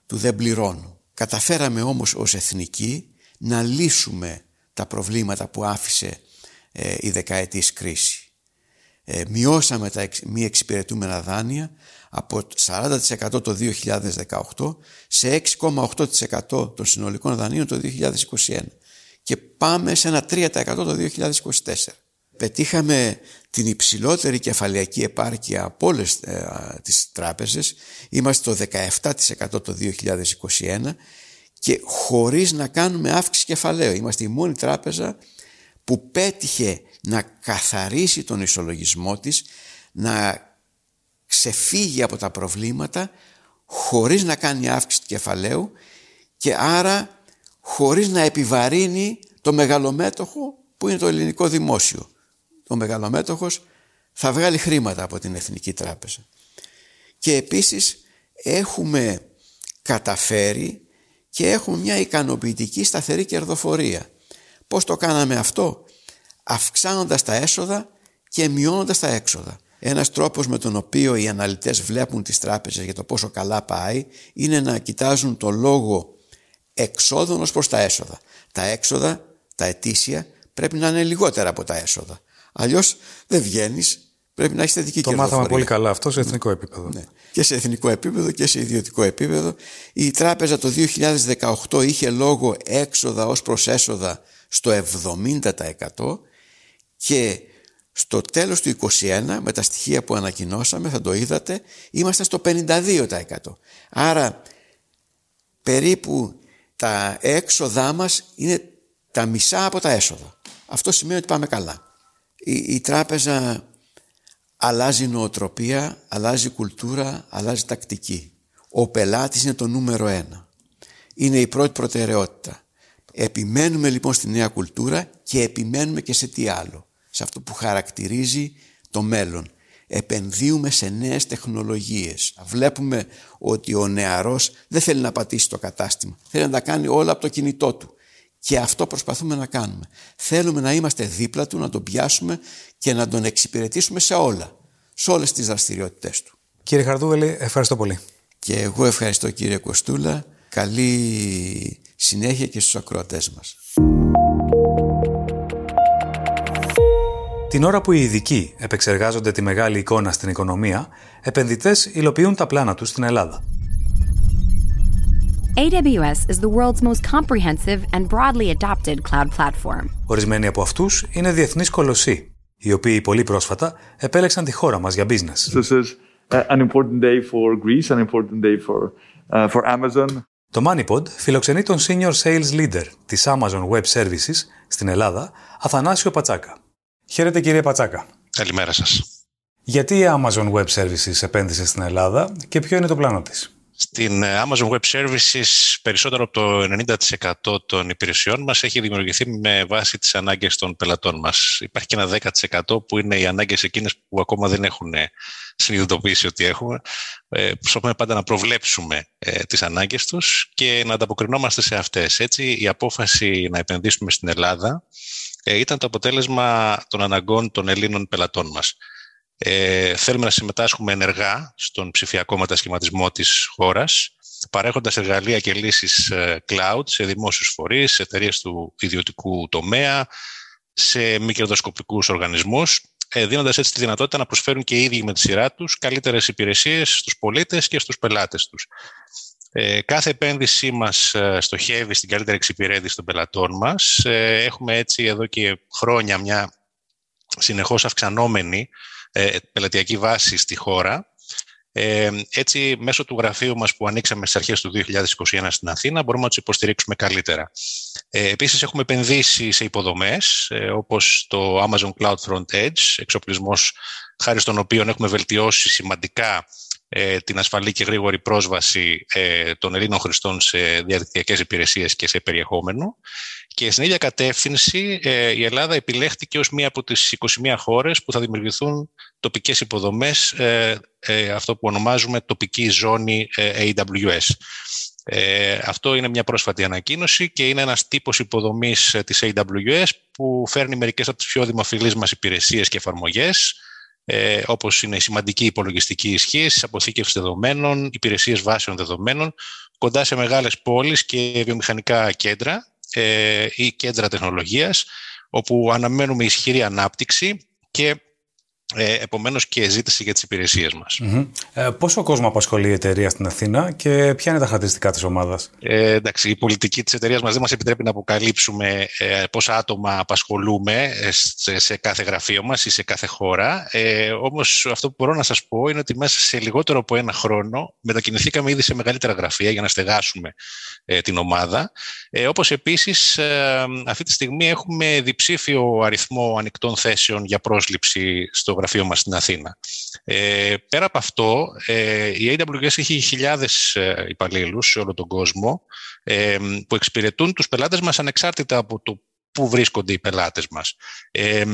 του δεν πληρώνου. Καταφέραμε όμως ως εθνική να λύσουμε τα προβλήματα που άφησε ε, η δεκαετής κρίση. Ε, μειώσαμε τα μη εξυπηρετούμενα δάνεια από 40% το 2018 σε 6,8% των συνολικών δανείων το 2021 και πάμε σε ένα 3% το 2024. Πετύχαμε την υψηλότερη κεφαλαιακή επάρκεια από όλες ε, τις τράπεζες. Είμαστε το 17% το 2021 και χωρίς να κάνουμε αύξηση κεφαλαίου. Είμαστε η μόνη τράπεζα που πέτυχε να καθαρίσει τον ισολογισμό της, να ξεφύγει από τα προβλήματα χωρίς να κάνει αύξηση κεφαλαίου και άρα χωρίς να επιβαρύνει το μεγαλομέτωχο που είναι το ελληνικό δημόσιο. Ο μεγαλομέτωχος θα βγάλει χρήματα από την Εθνική Τράπεζα. Και επίσης έχουμε καταφέρει και έχουμε μια ικανοποιητική σταθερή κερδοφορία. Πώς το κάναμε αυτό; Αυξάνοντας τα έσοδα και μειώνοντας τα έξοδα. Ένας τρόπος με τον οποίο οι αναλυτές βλέπουν τις τράπεζες για το πόσο καλά πάει είναι να κοιτάζουν το λόγο εξόδων ως προς τα έσοδα. Τα έξοδα, τα ετήσια, πρέπει να είναι λιγότερα από τα έσοδα. Αλλιώς δεν βγαίνεις, πρέπει να έχεις θετική Το μάθαμε πολύ καλά αυτό σε εθνικό επίπεδο. Ναι. Και σε εθνικό επίπεδο και σε ιδιωτικό επίπεδο. Η τράπεζα το 2018 είχε λόγο έξοδα ως προς έσοδα στο 70% και στο τέλος του 2021 με τα στοιχεία που ανακοινώσαμε θα το είδατε είμαστε στο 52%. Άρα περίπου τα έξοδά μας είναι τα μισά από τα έσοδα. Αυτό σημαίνει ότι πάμε καλά. Η, η τράπεζα αλλάζει νοοτροπία, αλλάζει κουλτούρα, αλλάζει τακτική. Ο πελάτης είναι το νούμερο ένα. Είναι η πρώτη προτεραιότητα. Επιμένουμε λοιπόν στη νέα κουλτούρα και επιμένουμε και σε τι άλλο. Σε αυτό που χαρακτηρίζει το μέλλον επενδύουμε σε νέες τεχνολογίες. Βλέπουμε ότι ο νεαρός δεν θέλει να πατήσει το κατάστημα. Θέλει να τα κάνει όλα από το κινητό του. Και αυτό προσπαθούμε να κάνουμε. Θέλουμε να είμαστε δίπλα του, να τον πιάσουμε και να τον εξυπηρετήσουμε σε όλα. Σε όλες τις δραστηριότητες του. Κύριε Χαρδούβελη, ευχαριστώ πολύ. Και εγώ ευχαριστώ κύριε Κοστούλα. Καλή συνέχεια και στους ακροατές μας. Την ώρα που οι ειδικοί επεξεργάζονται τη μεγάλη εικόνα στην οικονομία, επενδυτές υλοποιούν τα πλάνα τους στην Ελλάδα. AWS is the world's most comprehensive and broadly adopted cloud platform. Ορισμένοι από αυτούς είναι διεθνείς κολοσσοί, οι οποίοι πολύ πρόσφατα επέλεξαν τη χώρα μας για business. This is an important day for Greece, an important day for, uh, for Amazon. Το MoneyPod φιλοξενεί τον Senior Sales Leader της Amazon Web Services στην Ελλάδα, Αθανάσιο Πατσάκα. Χαίρετε κύριε Πατσάκα. Καλημέρα σας. Γιατί η Amazon Web Services επένδυσε στην Ελλάδα και ποιο είναι το πλάνο της; Στην ε, Amazon Web Services περισσότερο από το 90% των υπηρεσιών μας έχει δημιουργηθεί με βάση τις ανάγκες των πελατών μας. Υπάρχει και ένα 10% που είναι οι ανάγκες εκείνες που ακόμα δεν έχουν συνειδητοποιήσει ότι έχουμε. Ε, προσπαθούμε πάντα να προβλέψουμε ε, τις ανάγκες τους και να ανταποκρινόμαστε σε αυτές. Έτσι η απόφαση να επενδύσουμε στην Ελλάδα ε, ήταν το αποτέλεσμα των αναγκών των Ελλήνων πελατών μας. Ε, θέλουμε να συμμετάσχουμε ενεργά στον ψηφιακό μετασχηματισμό της χώρας, παρέχοντας εργαλεία και λύσεις ε, cloud σε δημόσιους φορείς, σε εταιρείες του ιδιωτικού τομέα, σε μη κερδοσκοπικούς οργανισμούς, ε, δίνοντας έτσι τη δυνατότητα να προσφέρουν και οι ίδιοι με τη σειρά τους καλύτερες υπηρεσίες στους πολίτες και στους πελάτες τους. Ε, κάθε επένδυσή μας ε, στοχεύει στην καλύτερη εξυπηρέτηση των πελατών μας. Ε, έχουμε έτσι εδώ και χρόνια μια συνεχώς αυξανόμενη πελατειακή βάση στη χώρα. Έτσι, μέσω του γραφείου μας που ανοίξαμε στις αρχές του 2021 στην Αθήνα, μπορούμε να τους υποστηρίξουμε καλύτερα. Επίσης, έχουμε επενδύσει σε υποδομές, όπως το Amazon Cloud Front Edge, εξοπλισμός χάρη στον οποίο έχουμε βελτιώσει σημαντικά ε, την ασφαλή και γρήγορη πρόσβαση ε, των Ελλήνων χρηστών σε διαδικτυακές υπηρεσίες και σε περιεχόμενο. Και στην ίδια κατεύθυνση ε, η Ελλάδα επιλέχθηκε ως μία από τις 21 χώρες που θα δημιουργηθούν τοπικές υποδομές, αυτό που ονομάζουμε τοπική ζώνη AWS. αυτό είναι μια πρόσφατη ανακοίνωση και είναι ένας τύπος υποδομής της AWS που φέρνει μερικές από τις πιο δημοφιλείς μας υπηρεσίες και εφαρμογές, ε, όπως είναι η σημαντική υπολογιστική ισχύ, αποθήκευσης δεδομένων, υπηρεσίες βάσεων δεδομένων, κοντά σε μεγάλες πόλεις και βιομηχανικά κέντρα ε, ή κέντρα τεχνολογίας, όπου αναμένουμε ισχυρή ανάπτυξη και ε, επομένως και ζήτηση για τις υπηρεσίες μας. Ε, πόσο κόσμο απασχολεί η εταιρεία στην Αθήνα και ποια είναι τα χαρακτηριστικά της ομάδας; Ε, εντάξει, η πολιτική της εταιρείας μας δεν μας επιτρέπει να αποκαλύψουμε ε, πόσα άτομα απασχολούμε ε, σε, σε, κάθε γραφείο μας ή σε κάθε χώρα. Ε, όμως αυτό που μπορώ να σας πω είναι ότι μέσα σε λιγότερο από ένα χρόνο μετακινηθήκαμε ήδη σε μεγαλύτερα γραφεία για να στεγάσουμε ε, την ομάδα. Ε, όπως επίσης ε, αυτή τη στιγμή έχουμε διψήφιο αριθμό ανοιχτών θέσεων για πρόσληψη στο γραφείο μας στην Αθήνα. Ε, πέρα από αυτό, ε, η AWS έχει χιλιάδες ε, υπαλλήλους σε όλο τον κόσμο ε, που εξυπηρετούν τους πελάτες μας ανεξάρτητα από το πού βρίσκονται οι πελάτες μας. Ε,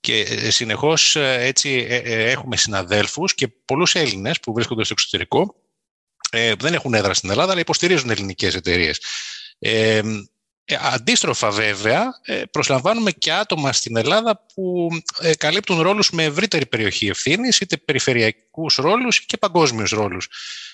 και συνεχώς έτσι έχουμε συναδέλφους και πολλούς Έλληνες που βρίσκονται στο εξωτερικό που δεν έχουν έδρα στην Ελλάδα αλλά υποστηρίζουν ελληνικές εταιρείες. Ε, ε, αντίστροφα βέβαια, ε, προσλαμβάνουμε και άτομα στην Ελλάδα που ε, καλύπτουν ρόλους με ευρύτερη περιοχή ευθύνης, είτε περιφερειακούς ρόλους και παγκόσμιους ρόλους.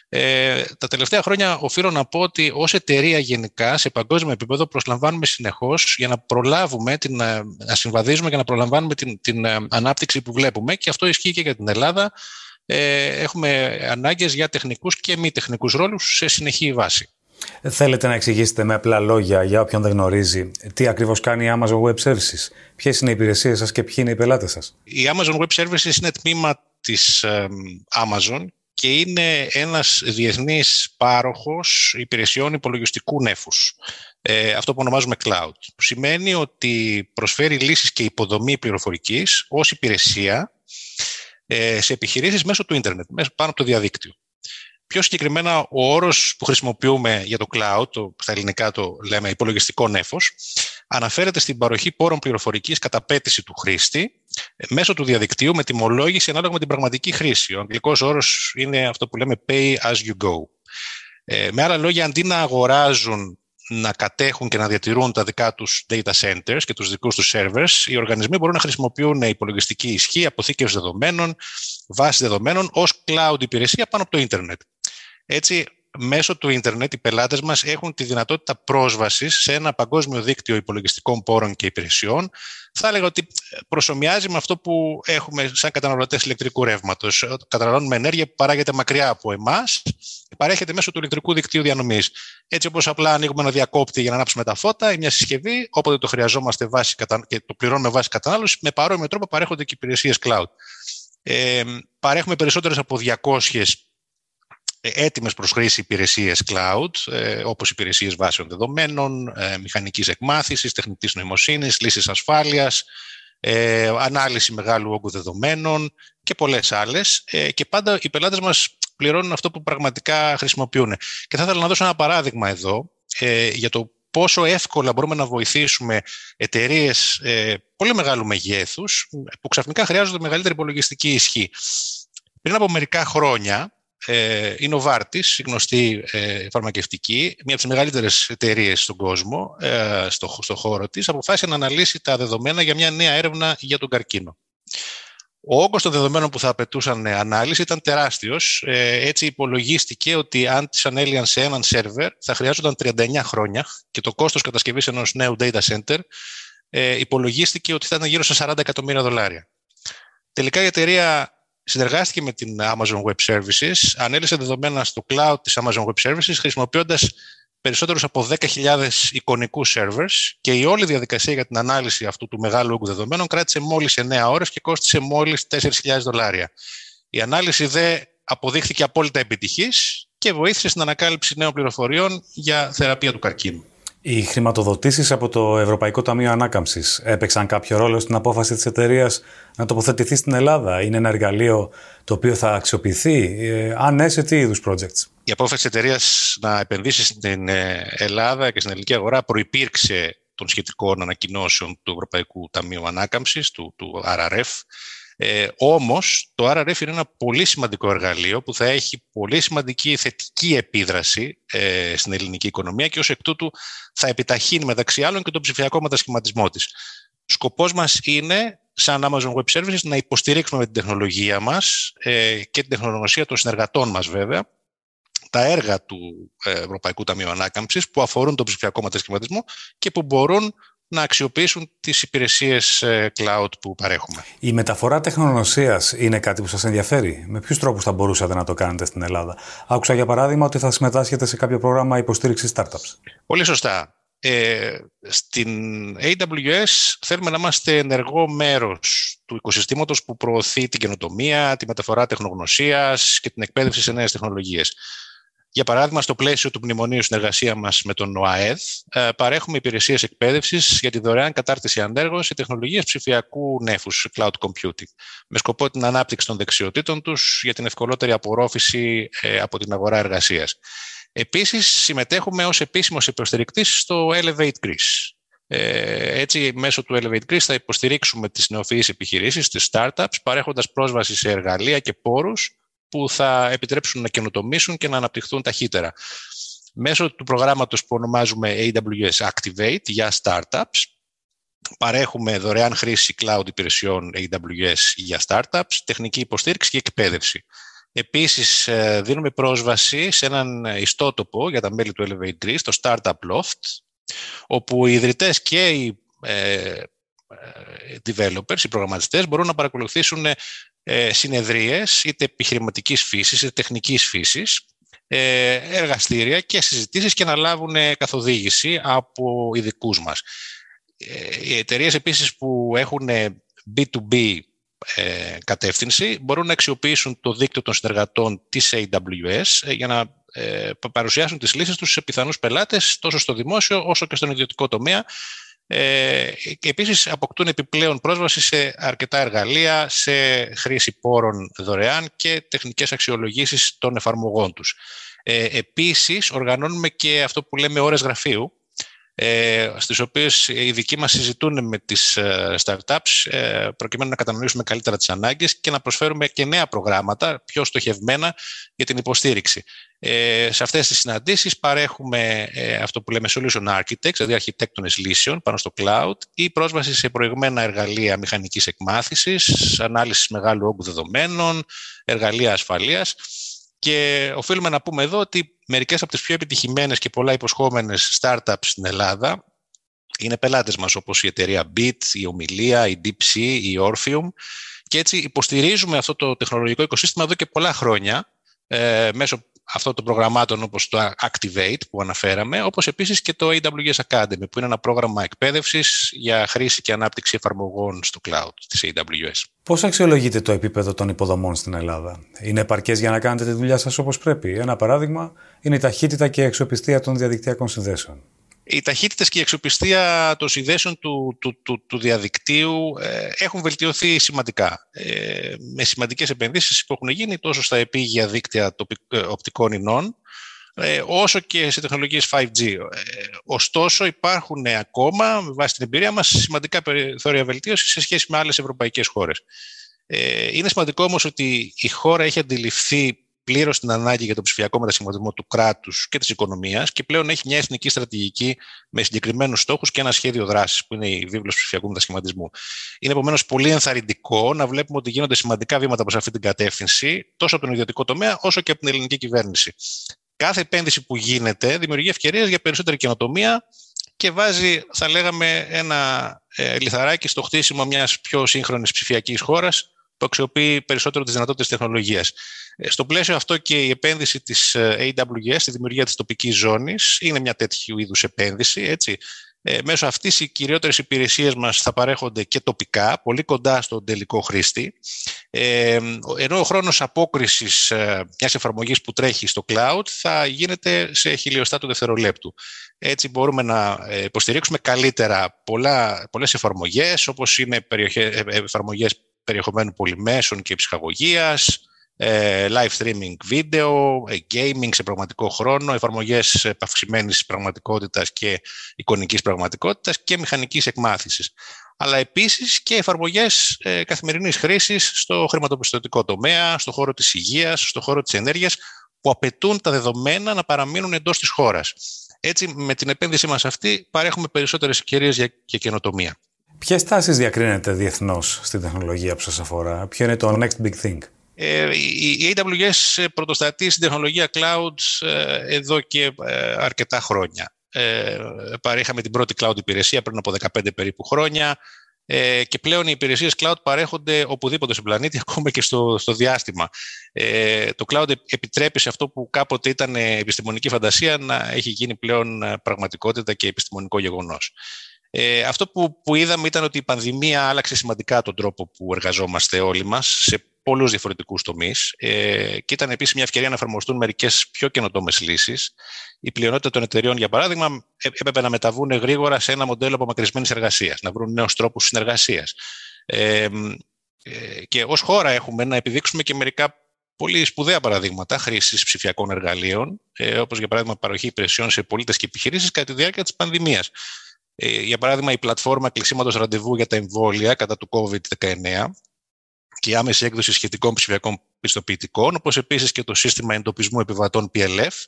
Ε, τα τελευταία χρόνια οφείλω να πω ότι ως εταιρεία γενικά σε παγκόσμιο επίπεδο προσλαμβάνουμε συνεχώς για να προλάβουμε, την, να συμβαδίζουμε και να προλαμβάνουμε την, την ανάπτυξη που βλέπουμε και αυτό ισχύει και για την Ελλάδα. Ε, έχουμε ανάγκες για τεχνικούς και μη τεχνικούς ρόλους σε συνεχή βάση. Θέλετε να εξηγήσετε με απλά λόγια για όποιον δεν γνωρίζει τι ακριβώς κάνει η Amazon Web Services, ποιες είναι οι υπηρεσίες σας και ποιοι είναι οι πελάτες σας; Η Amazon Web Services είναι τμήμα της Amazon και είναι ένας διεθνής πάροχος υπηρεσιών υπολογιστικού νέφους. Ε, αυτό που ονομάζουμε cloud. Που σημαίνει ότι προσφέρει λύσεις και υποδομή πληροφορικής ως υπηρεσία ε, σε επιχειρήσεις μέσω του ίντερνετ, μέσω πάνω από το διαδίκτυο. Πιο συγκεκριμένα, ο όρος που χρησιμοποιούμε για το cloud, το, στα ελληνικά το λέμε υπολογιστικό νέφος, αναφέρεται στην παροχή πόρων πληροφορικής κατά πέτηση του χρήστη μέσω του διαδικτύου με τιμολόγηση ανάλογα με την πραγματική χρήση. Ο αγγλικός όρος είναι αυτό που λέμε pay as you go. Ε, με άλλα λόγια, αντί να αγοράζουν να κατέχουν και να διατηρούν τα δικά τους data centers και τους δικούς τους servers, οι οργανισμοί μπορούν να χρησιμοποιούν υπολογιστική ισχύ, αποθήκευση δεδομένων, βάση δεδομένων ως cloud υπηρεσία πάνω από το ίντερνετ. Έτσι, μέσω του ίντερνετ οι πελάτες μας έχουν τη δυνατότητα πρόσβασης σε ένα παγκόσμιο δίκτυο υπολογιστικών πόρων και υπηρεσιών. Θα έλεγα ότι προσωμιάζει με αυτό που έχουμε σαν καταναλωτές ηλεκτρικού ρεύματος. Καταναλώνουμε ενέργεια που παράγεται μακριά από εμάς και παρέχεται μέσω του ηλεκτρικού δικτύου διανομής. Έτσι όπως απλά ανοίγουμε ένα διακόπτη για να ανάψουμε τα φώτα ή μια συσκευή, όποτε το χρειαζόμαστε βάση και το πληρώνουμε βάση κατανάλωσης, με παρόμοιο τρόπο παρέχονται και υπηρεσίες cloud. Ε, παρέχουμε περισσότερες από 200 έτοιμες προς χρήση υπηρεσίες cloud, ε, όπως υπηρεσίες βάσεων δεδομένων, ε, μηχανικής εκμάθησης, τεχνητής νοημοσύνης, λύσεις ασφάλειας, ε, ανάλυση μεγάλου όγκου δεδομένων και πολλές άλλες. Ε, και πάντα οι πελάτες μας πληρώνουν αυτό που πραγματικά χρησιμοποιούν. Και θα ήθελα να δώσω ένα παράδειγμα εδώ ε, για το πόσο εύκολα μπορούμε να βοηθήσουμε εταιρείες ε, πολύ μεγάλου μεγέθους που ξαφνικά χρειάζονται μεγαλύτερη υπολογιστική ισχύ. Πριν από μερικά χρόνια, ε, η Novartis, η γνωστή ε, φαρμακευτική, μια από τις μεγαλύτερες εταιρείες στον κόσμο, ε, στο, στο χώρο της, αποφάσισε να αναλύσει τα δεδομένα για μια νέα έρευνα για τον καρκίνο. Ο όγκος των δεδομένων που θα απαιτούσαν ανάλυση ήταν τεράστιος. Ε, έτσι υπολογίστηκε ότι αν τις ανέλυαν σε έναν σερβερ θα χρειάζονταν 39 χρόνια και το κόστος κατασκευής ενός νέου data center ε, υπολογίστηκε ότι θα ήταν γύρω στα 40 εκατομμύρια δολάρια. Τελικά η εταιρεία συνεργάστηκε με την Amazon Web Services, ανέλησε δεδομένα στο cloud της Amazon Web Services χρησιμοποιώντας περισσότερους από 10.000 εικονικούς servers και η όλη διαδικασία για την ανάλυση αυτού του μεγάλου όγκου δεδομένων κράτησε μόλις 9 ώρες και κόστησε μόλις 4.000 δολάρια. Η ανάλυση δε αποδείχθηκε απόλυτα επιτυχής και βοήθησε στην ανακάλυψη νέων πληροφοριών για θεραπεία του καρκίνου. Οι χρηματοδοτήσεις από το Ευρωπαϊκό Ταμείο Ανάκαμψης έπαιξαν κάποιο ρόλο στην απόφαση της εταιρείας να τοποθετηθεί στην Ελλάδα. Είναι ένα εργαλείο το οποίο θα αξιοποιηθεί. Ε, αν ναι, σε τι είδους projects. Η απόφαση της εταιρείας να επενδύσει στην ε, Ελλάδα και στην ελληνική αγορά προπήρξε των σχετικών ανακοινώσεων του Ευρωπαϊκού Ταμείου Ανάκαμψης, του, του RRF. Ε, όμως, το RRF είναι ένα πολύ σημαντικό εργαλείο που θα έχει πολύ σημαντική θετική επίδραση ε, στην ελληνική οικονομία και ως εκ τούτου θα επιταχύνει μεταξύ άλλων και τον ψηφιακό μετασχηματισμό της. Σκοπός μας είναι, σαν Amazon Web Services, να υποστηρίξουμε με την τεχνολογία μας ε, και την τεχνολογία των συνεργατών μας βέβαια, τα έργα του ε, Ευρωπαϊκού Ταμείου Ανάκαμψης που αφορούν τον ψηφιακό μετασχηματισμό και που μπορούν να αξιοποιήσουν τις υπηρεσίες ε, cloud που παρέχουμε. Η μεταφορά τεχνογνωσίας είναι κάτι που σας ενδιαφέρει; Με ποιους τρόπους θα μπορούσατε να το κάνετε στην Ελλάδα; Άκουσα για παράδειγμα ότι θα συμμετάσχετε σε κάποιο πρόγραμμα υποστήριξης startups. Πολύ σωστά. Ε, στην AWS θέλουμε να είμαστε ενεργό μέρος του οικοσυστήματος που προωθεί την καινοτομία, τη μεταφορά τεχνογνωσίας και την εκπαίδευση σε νέες τεχνολογίες. Για παράδειγμα, στο πλαίσιο του μνημονίου συνεργασία μας με τον ΟΑΕΔ, ε, παρέχουμε υπηρεσίες εκπαίδευσης για τη δωρεάν κατάρτιση ανέργων σε τεχνολογίες ψηφιακού νέφους, cloud computing, με σκοπό την ανάπτυξη των δεξιοτήτων τους για την ευκολότερη απορρόφηση ε, από την αγορά εργασίας. Επίσης, συμμετέχουμε ως επίσημος υποστηρικτής στο Elevate Greece. Ε, έτσι, μέσω του Elevate Greece θα υποστηρίξουμε τις νεοφυείς επιχειρήσεις, τις startups, παρέχοντας πρόσβαση σε εργαλεία και πόρους που θα επιτρέψουν να καινοτομήσουν και να αναπτυχθούν ταχύτερα. Μέσω του προγράμματος που ονομάζουμε AWS Activate για startups, παρέχουμε δωρεάν χρήση cloud υπηρεσιών AWS για startups, τεχνική υποστήριξη και εκπαίδευση. Επίσης, ε, δίνουμε πρόσβαση σε έναν ιστότοπο για τα μέλη του Elevate Greece, το Startup Loft, όπου οι ιδρυτές και οι ε, ε, developers, οι προγραμματιστές, μπορούν να παρακολουθήσουν ε, συνεδρίες είτε επιχειρηματικής φύσης είτε τεχνικής φύσης ε, εργαστήρια και συζητήσεις και να λάβουν καθοδήγηση από ειδικούς μας. Ε, οι εταιρείες επίσης που έχουν B2B ε, κατεύθυνση μπορούν να αξιοποιήσουν το δίκτυο των συνεργατών της AWS για να παρουσιάσουν τις λύσεις τους σε πιθανούς πελάτες τόσο στο δημόσιο όσο και στον ιδιωτικό τομέα ε, και επίσης αποκτούν επιπλέον πρόσβαση σε αρκετά εργαλεία, σε χρήση πόρων δωρεάν και τεχνικές αξιολογήσεις των εφαρμογών τους. Ε, επίσης, οργανώνουμε και αυτό που λέμε ώρες γραφείου, ε, στις οποίες οι δικοί μας συζητούν με τις ε, startups ε, προκειμένου να κατανοήσουμε καλύτερα τις ανάγκες και να προσφέρουμε και νέα προγράμματα πιο στοχευμένα για την υποστήριξη. Ε, σε αυτές τις συναντήσεις παρέχουμε ε, αυτό που λέμε solution architects, δηλαδή αρχιτέκτονες λύσεων πάνω στο cloud ή πρόσβαση σε προηγμένα εργαλεία μηχανικής εκμάθησης, ανάλυσης μεγάλου όγκου δεδομένων, εργαλεία ασφαλείας και οφείλουμε να πούμε εδώ ότι μερικές από τις πιο επιτυχημένες και πολλά υποσχόμενες startups στην Ελλάδα είναι πελάτες μας όπως η εταιρεία Bit, η Ομιλία, η DeepSea, η Orpheum. Και έτσι υποστηρίζουμε αυτό το τεχνολογικό οικοσύστημα εδώ και πολλά χρόνια ε, μέσω αυτό των προγραμμάτων όπως το Activate που αναφέραμε, όπως επίσης και το AWS Academy που είναι ένα πρόγραμμα εκπαίδευσης για χρήση και ανάπτυξη εφαρμογών στο cloud της AWS. Πώς αξιολογείτε το επίπεδο των υποδομών στην Ελλάδα; Είναι επαρκές για να κάνετε τη δουλειά σας όπως πρέπει; Ένα παράδειγμα είναι η ταχύτητα και η αξιοπιστία των διαδικτυακών συνδέσεων οι ταχύτητες και η αξιοπιστία των συνδέσεων του, του, του, του διαδικτύου ε, έχουν βελτιωθεί σημαντικά. Ε, με σημαντικές επενδύσεις που έχουν γίνει τόσο στα επίγεια δίκτυα ε, οπτικών ινών, ε, όσο και σε τεχνολογίες 5G. Ε, ωστόσο, υπάρχουν ακόμα, με βάση την εμπειρία μας, σημαντικά περιθώρια βελτίωσης σε σχέση με άλλες ευρωπαϊκές χώρες. Είναι σημαντικό όμως ότι η χώρα έχει αντιληφθεί πλήρως την ανάγκη για το ψηφιακό μετασχηματισμό του κράτους και της οικονομίας και πλέον έχει μια εθνική στρατηγική με συγκεκριμένους στόχους και ένα σχέδιο δράσης, που είναι η βίβλος ψηφιακού μετασχηματισμού. Είναι επομένως πολύ ενθαρρυντικό να βλέπουμε ότι γίνονται σημαντικά βήματα προς αυτή την κατεύθυνση, τόσο από τον ιδιωτικό τομέα όσο και από την ελληνική κυβέρνηση. Κάθε επένδυση που γίνεται δημιουργεί ευκαιρίες για περισσότερη καινοτομία και βάζει, θα λέγαμε, ένα ε, λιθαράκι στο χτίσιμο μιας πιο σύγχρονης ψηφιακής χώρας που αξιοποιεί περισσότερο τις δυνατότητες τεχνολογίας. Ε, στο πλαίσιο αυτό και η επένδυση της ε, AWS, τη δημιουργία της τοπικής ζώνης, είναι μια τέτοιου είδους επένδυση. Έτσι. Ε, μέσω αυτής οι κυριότερες υπηρεσίες μας θα παρέχονται και τοπικά, πολύ κοντά στον τελικό χρήστη. Ε, ενώ ο χρόνος απόκρισης ε, μιας εφαρμογής που τρέχει στο cloud θα γίνεται σε χιλιοστά του δευτερολέπτου. Έτσι μπορούμε να υποστηρίξουμε καλύτερα πολλά, πολλές εφαρμογές, όπως είναι εφαρμογές περιεχομένου πολυμέσων και ψυχαγωγίας, ε, live streaming βίντεο, ε, gaming σε πραγματικό χρόνο, εφαρμογές επαυξημένης πραγματικότητας και εικονικής πραγματικότητας και μηχανικής εκμάθησης. Αλλά επίσης και εφαρμογές ε, καθημερινής χρήσης στο χρηματοπιστωτικό τομέα, στο χώρο της υγείας, στο χώρο της ενέργειας, που απαιτούν τα δεδομένα να παραμείνουν εντός της χώρας. Έτσι, με την επένδυση μας αυτή, παρέχουμε περισσότερες ευκαιρίες για, για καινοτομία. Ποιες τάσεις διακρίνεται διεθνώς στην τεχνολογία που σας αφορά, Ποιο είναι το next big thing; Ε, η AWS πρωτοστατεί στην τεχνολογία cloud ε, εδώ και ε, αρκετά χρόνια. Ε, παρήχαμε την πρώτη cloud υπηρεσία πριν από 15 περίπου χρόνια ε, και πλέον οι υπηρεσίες cloud παρέχονται οπουδήποτε στον πλανήτη, *laughs* ακόμα και στο, στο διάστημα. Ε, το cloud επιτρέπει σε αυτό που κάποτε ήταν επιστημονική φαντασία να έχει γίνει πλέον πραγματικότητα και επιστημονικό γεγονός. Ε, αυτό που, που είδαμε ήταν ότι η πανδημία άλλαξε σημαντικά τον τρόπο που εργαζόμαστε όλοι μας σε πολλούς διαφορετικούς τομείς. Ε, και ήταν επίσης μια ευκαιρία να εφαρμοστούν μερικές πιο καινοτόμες λύσεις. Η πλειονότητα των εταιριών, για παράδειγμα, έπρεπε να μεταβούν γρήγορα σε ένα μοντέλο απομακρυσμένης εργασίας, να βρουν νέους τρόπους συνεργασίας. Ε, ε, και ως χώρα έχουμε να επιδείξουμε και μερικά πολύ σπουδαία παραδείγματα χρήσης ψηφιακών εργαλείων, ε, όπως για παράδειγμα παροχή υπηρεσιών σε πολίτες και επιχειρήσεις κατά τη διάρκεια της πανδημίας. Ε, για παράδειγμα, η πλατφόρμα κλεισίματος ραντεβού για τα εμβόλια κατά του COVID-19 και η άμεση έκδοση σχετικών ψηφιακών πιστοποιητικών, όπως επίσης και το σύστημα εντοπισμού επιβατών PLF,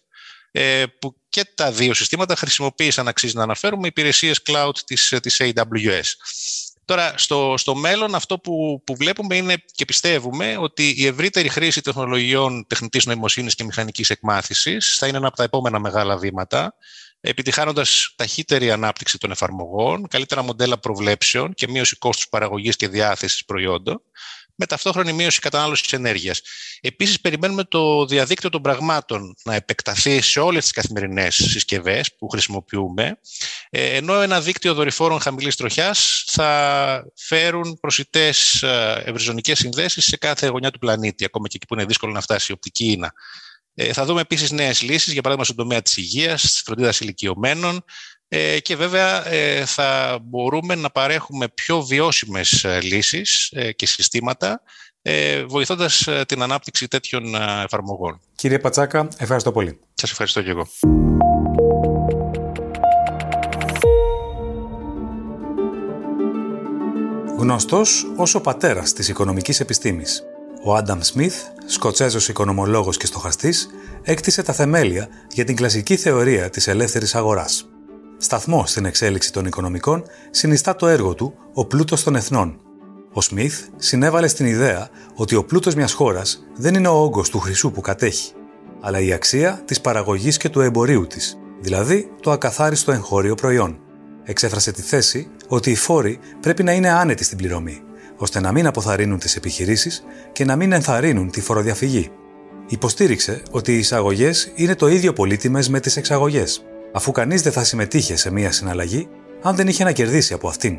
ε, που και τα δύο συστήματα χρησιμοποίησαν, αξίζει να αναφέρουμε, υπηρεσίες cloud της, της AWS. Τώρα, στο, στο μέλλον αυτό που, που βλέπουμε είναι και πιστεύουμε ότι η ευρύτερη χρήση τεχνολογιών τεχνητής νοημοσύνης και μηχανικής εκμάθησης θα είναι ένα από τα επόμενα μεγάλα βήματα, επιτυχάνοντας ταχύτερη ανάπτυξη των εφαρμογών, καλύτερα μοντέλα προβλέψεων και μείωση κόστους παραγωγής και διάθεσης προϊόντων, με ταυτόχρονη μείωση κατανάλωση ενέργειας. Επίσης, περιμένουμε το διαδίκτυο των πραγμάτων να επεκταθεί σε όλες τις καθημερινές συσκευές που χρησιμοποιούμε, ε, ενώ ένα δίκτυο δορυφόρων χαμηλής τροχιάς θα φέρουν προσιτές ε, ευρυζωνικές συνδέσεις σε κάθε γωνιά του πλανήτη, ακόμα και εκεί που είναι δύσκολο να φτάσει η οπτική ίνα. Ε, θα δούμε επίσης νέες λύσεις, για παράδειγμα στον τομέα της υγείας, της φροντίδας ηλικιωμένων, ε, και βέβαια ε, θα μπορούμε να παρέχουμε πιο βιώσιμες ε, λύσεις και συστήματα βοηθώντας την ανάπτυξη τέτοιων εφαρμογών. Κύριε Πατσάκα, ευχαριστώ πολύ. Σας ευχαριστώ και εγώ. Γνωστός ως ο πατέρας της οικονομικής επιστήμης, ο Άνταμ Σμιθ, Σκοτσέζος οικονομολόγος και στοχαστής, έκτισε τα θεμέλια για την κλασική θεωρία της ελεύθερης αγοράς. Σταθμό στην εξέλιξη των οικονομικών συνιστά το έργο του «Ο πλούτος των εθνών». Ο Σμιθ συνέβαλε στην ιδέα ότι ο πλούτος μιας χώρας δεν είναι ο όγκος του χρυσού που κατέχει, αλλά η αξία της παραγωγής και του εμπορίου της, δηλαδή το ακαθάριστο εγχώριο προϊόν. Εξέφρασε τη θέση ότι οι φόροι πρέπει να είναι άνετοι στην πληρωμή, ώστε να μην αποθαρρύνουν τις επιχειρήσεις και να μην ενθαρρύνουν τη φοροδιαφυγή. Υποστήριξε ότι οι εισαγωγές είναι το ίδιο πολύτιμες με τις εξαγωγές αφού κανείς δεν θα συμμετείχε σε μία συναλλαγή αν δεν είχε να κερδίσει από αυτήν.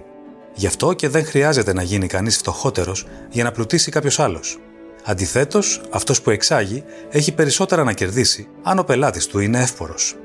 Γι' αυτό και δεν χρειάζεται να γίνει κανείς φτωχότερος για να πλουτίσει κάποιος άλλος. Αντιθέτως, αυτός που εξάγει έχει περισσότερα να κερδίσει αν ο πελάτης του είναι εύπορος.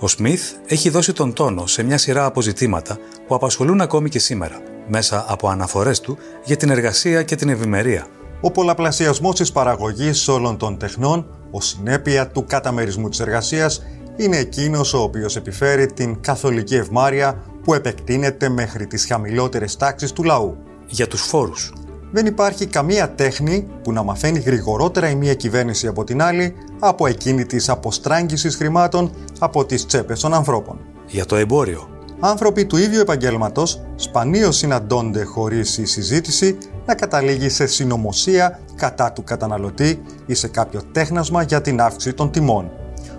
Ο Σμιθ έχει δώσει τον τόνο σε μια σειρά αποζητήματα που απασχολούν ακόμη και σήμερα, μέσα από αναφορές του για την εργασία και την ευημερία. Ο πολλαπλασιασμός της παραγωγής όλων των τεχνών, ω συνέπεια του καταμερισμού της εργασίας, είναι εκείνος ο οποίος επιφέρει την καθολική ευμάρεια που επεκτείνεται μέχρι τις χαμηλότερες τάξεις του λαού. Για τους φόρους. Δεν υπάρχει καμία τέχνη που να μαθαίνει γρηγορότερα η μία κυβέρνηση από την άλλη από εκείνη της αποστράγγισης χρημάτων από τις τσέπες των ανθρώπων. Για το εμπόριο. Άνθρωποι του ίδιου επαγγέλματος σπανίως συναντώνται χωρίς η συζήτηση να καταλήγει σε συνωμοσία κατά του καταναλωτή ή σε κάποιο τέχνασμα για την αύξηση των τιμών.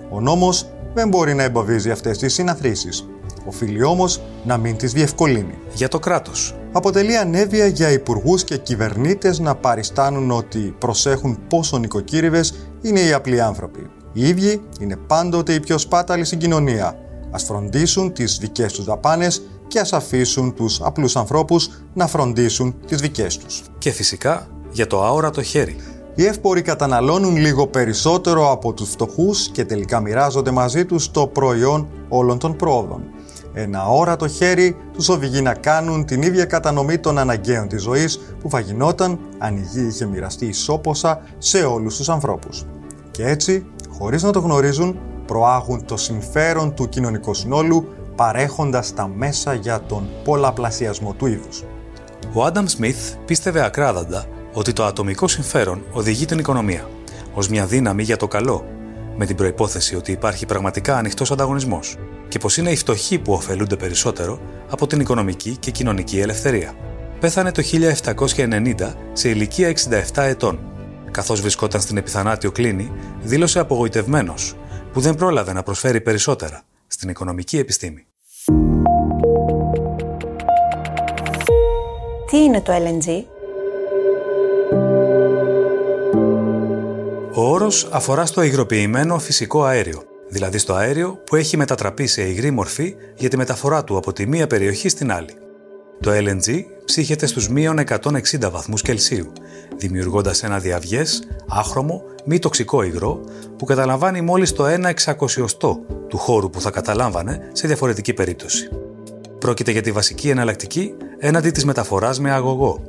Ο νόμος δεν μπορεί να εμποδίζει αυτές τις συναθρήσεις. Οφείλει όμως να μην τις διευκολύνει. Για το κράτος. Αποτελεί ανέβεια για υπουργούς και κυβερνήτες να παριστάνουν ότι προσέχουν πόσο νοικοκύρυβες είναι οι απλοί άνθρωποι. Οι ίδιοι είναι πάντοτε οι πιο σπάταλοι στην κοινωνία. Ας φροντίσουν τις δικές τους δαπάνες και ας αφήσουν τους απλούς ανθρώπους να φροντίσουν τις δικές τους. Και φυσικά για το αόρατο χέρι. Οι εύποροι καταναλώνουν λίγο περισσότερο από τους φτωχούς και τελικά μοιράζονται μαζί τους το προϊόν όλων των πρόοδων. Ένα όρατο χέρι τους οδηγεί να κάνουν την ίδια κατανομή των αναγκαίων της ζωής που θα γινόταν αν η γη είχε μοιραστεί ισόποσα σε όλους τους ανθρώπους. Και έτσι, χωρίς να το γνωρίζουν, προάγουν το συμφέρον του κοινωνικού συνόλου παρέχοντας τα μέσα για τον πολλαπλασιασμό του είδους. Ο Άνταμ Σμιθ πίστευε ακράδαντα ότι το ατομικό συμφέρον οδηγεί την οικονομία ως μια δύναμη για το καλό, με την προπόθεση ότι υπάρχει πραγματικά ανοιχτός ανταγωνισμός και πως είναι οι φτωχοί που ωφελούνται περισσότερο από την οικονομική και κοινωνική ελευθερία. Πέθανε το 1790 σε ηλικία 67 ετών. Καθώς βρισκόταν στην επιθανάτιο κλίνη, δήλωσε απογοητευμένος που δεν πρόλαβε να προσφέρει περισσότερα, στην οικονομική επιστήμη. Τι είναι το LNG? Ο όρος αφορά στο υγροποιημένο φυσικό αέριο, δηλαδή στο αέριο που έχει μετατραπεί σε υγρή μορφή για τη μεταφορά του από τη μία περιοχή στην άλλη. Το LNG ψύχεται στους μείον 160 βαθμούς Κελσίου, δημιουργώντας ένα διαυγές, άχρωμο, μη τοξικό υγρό που καταλαμβάνει μόλις το 1 εξακοσιωστό του χώρου που θα καταλάμβανε σε διαφορετική περίπτωση. Πρόκειται για τη βασική εναλλακτική έναντι της μεταφοράς με αγωγό.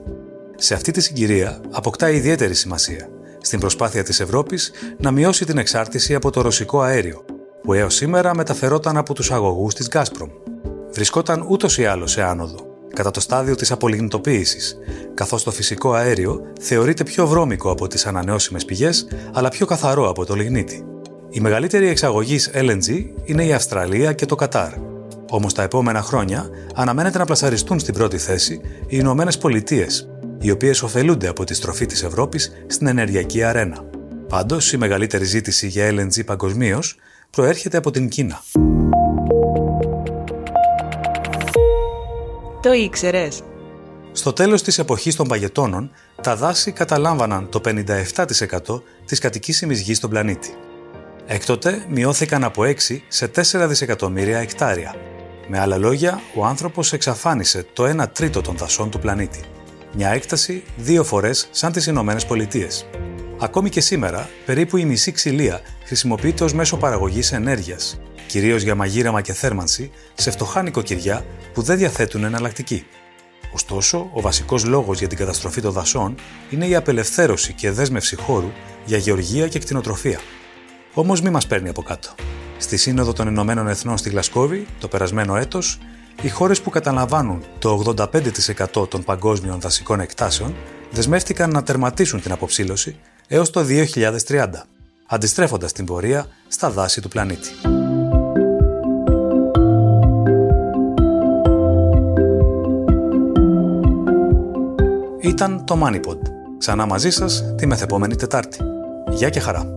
Σε αυτή τη συγκυρία αποκτά ιδιαίτερη σημασία στην προσπάθεια της Ευρώπης να μειώσει την εξάρτηση από το ρωσικό αέριο, που έως σήμερα μεταφερόταν από τους αγωγούς της Gazprom. Βρισκόταν ούτως ή άλλως σε άνοδο, κατά το στάδιο της απολιγνητοποίησης, καθώς το φυσικό αέριο θεωρείται πιο βρώμικο από τις ανανεώσιμες πηγές, αλλά πιο καθαρό από το λιγνίτη. Η μεγαλύτερη εξαγωγής LNG είναι η Αυστραλία και το Κατάρ. Όμως τα επόμενα χρόνια αναμένεται να πλασαριστούν στην πρώτη θέση οι Ηνωμένες Πολιτείες, οι οποίες ωφελούνται από τη στροφή της Ευρώπης στην ενεργειακή αρένα. Πάντως, η μεγαλύτερη ζήτηση για LNG παγκοσμίως προέρχεται από την Κίνα. Το ήξερες. Στο τέλος της εποχής των παγετώνων, τα δάση καταλάμβαναν το 57% της κατοικήσιμης γης στον πλανήτη. Έκτοτε μειώθηκαν από 6 σε 4 δισεκατομμύρια εκτάρια. Με άλλα λόγια, ο άνθρωπος εξαφάνισε το 1 τρίτο των δασών του πλανήτη. Μια έκταση δύο φορές σαν τις Ηνωμένες Πολιτείες. Ακόμη και σήμερα, περίπου η μισή ξυλία χρησιμοποιείται ως μέσο παραγωγής ενέργειας, κυρίως για μαγείρεμα και θέρμανση, σε φτωχά νοικοκυριά που δεν διαθέτουν εναλλακτική. Ωστόσο, ο βασικός λόγος για την καταστροφή των δασών είναι η απελευθέρωση και δέσμευση χώρου για γεωργία και κτηνοτροφία. Όμως μη μας παίρνει από κάτω. Στη Σύνοδο των Ηνωμένων Εθνών στη Γλασκόβη, το περασμένο έτος, οι χώρες που καταλαμβάνουν το 85% των παγκόσμιων δασικών εκτάσεων δεσμεύτηκαν να τερματίσουν την αποψήλωση έως το 2030, αντιστρέφοντας την πορεία στα δάση του πλανήτη. Ήταν το MoneyPod. Ξανά μαζί σας τη μεθεπόμενη Τετάρτη. Γεια και χαρά!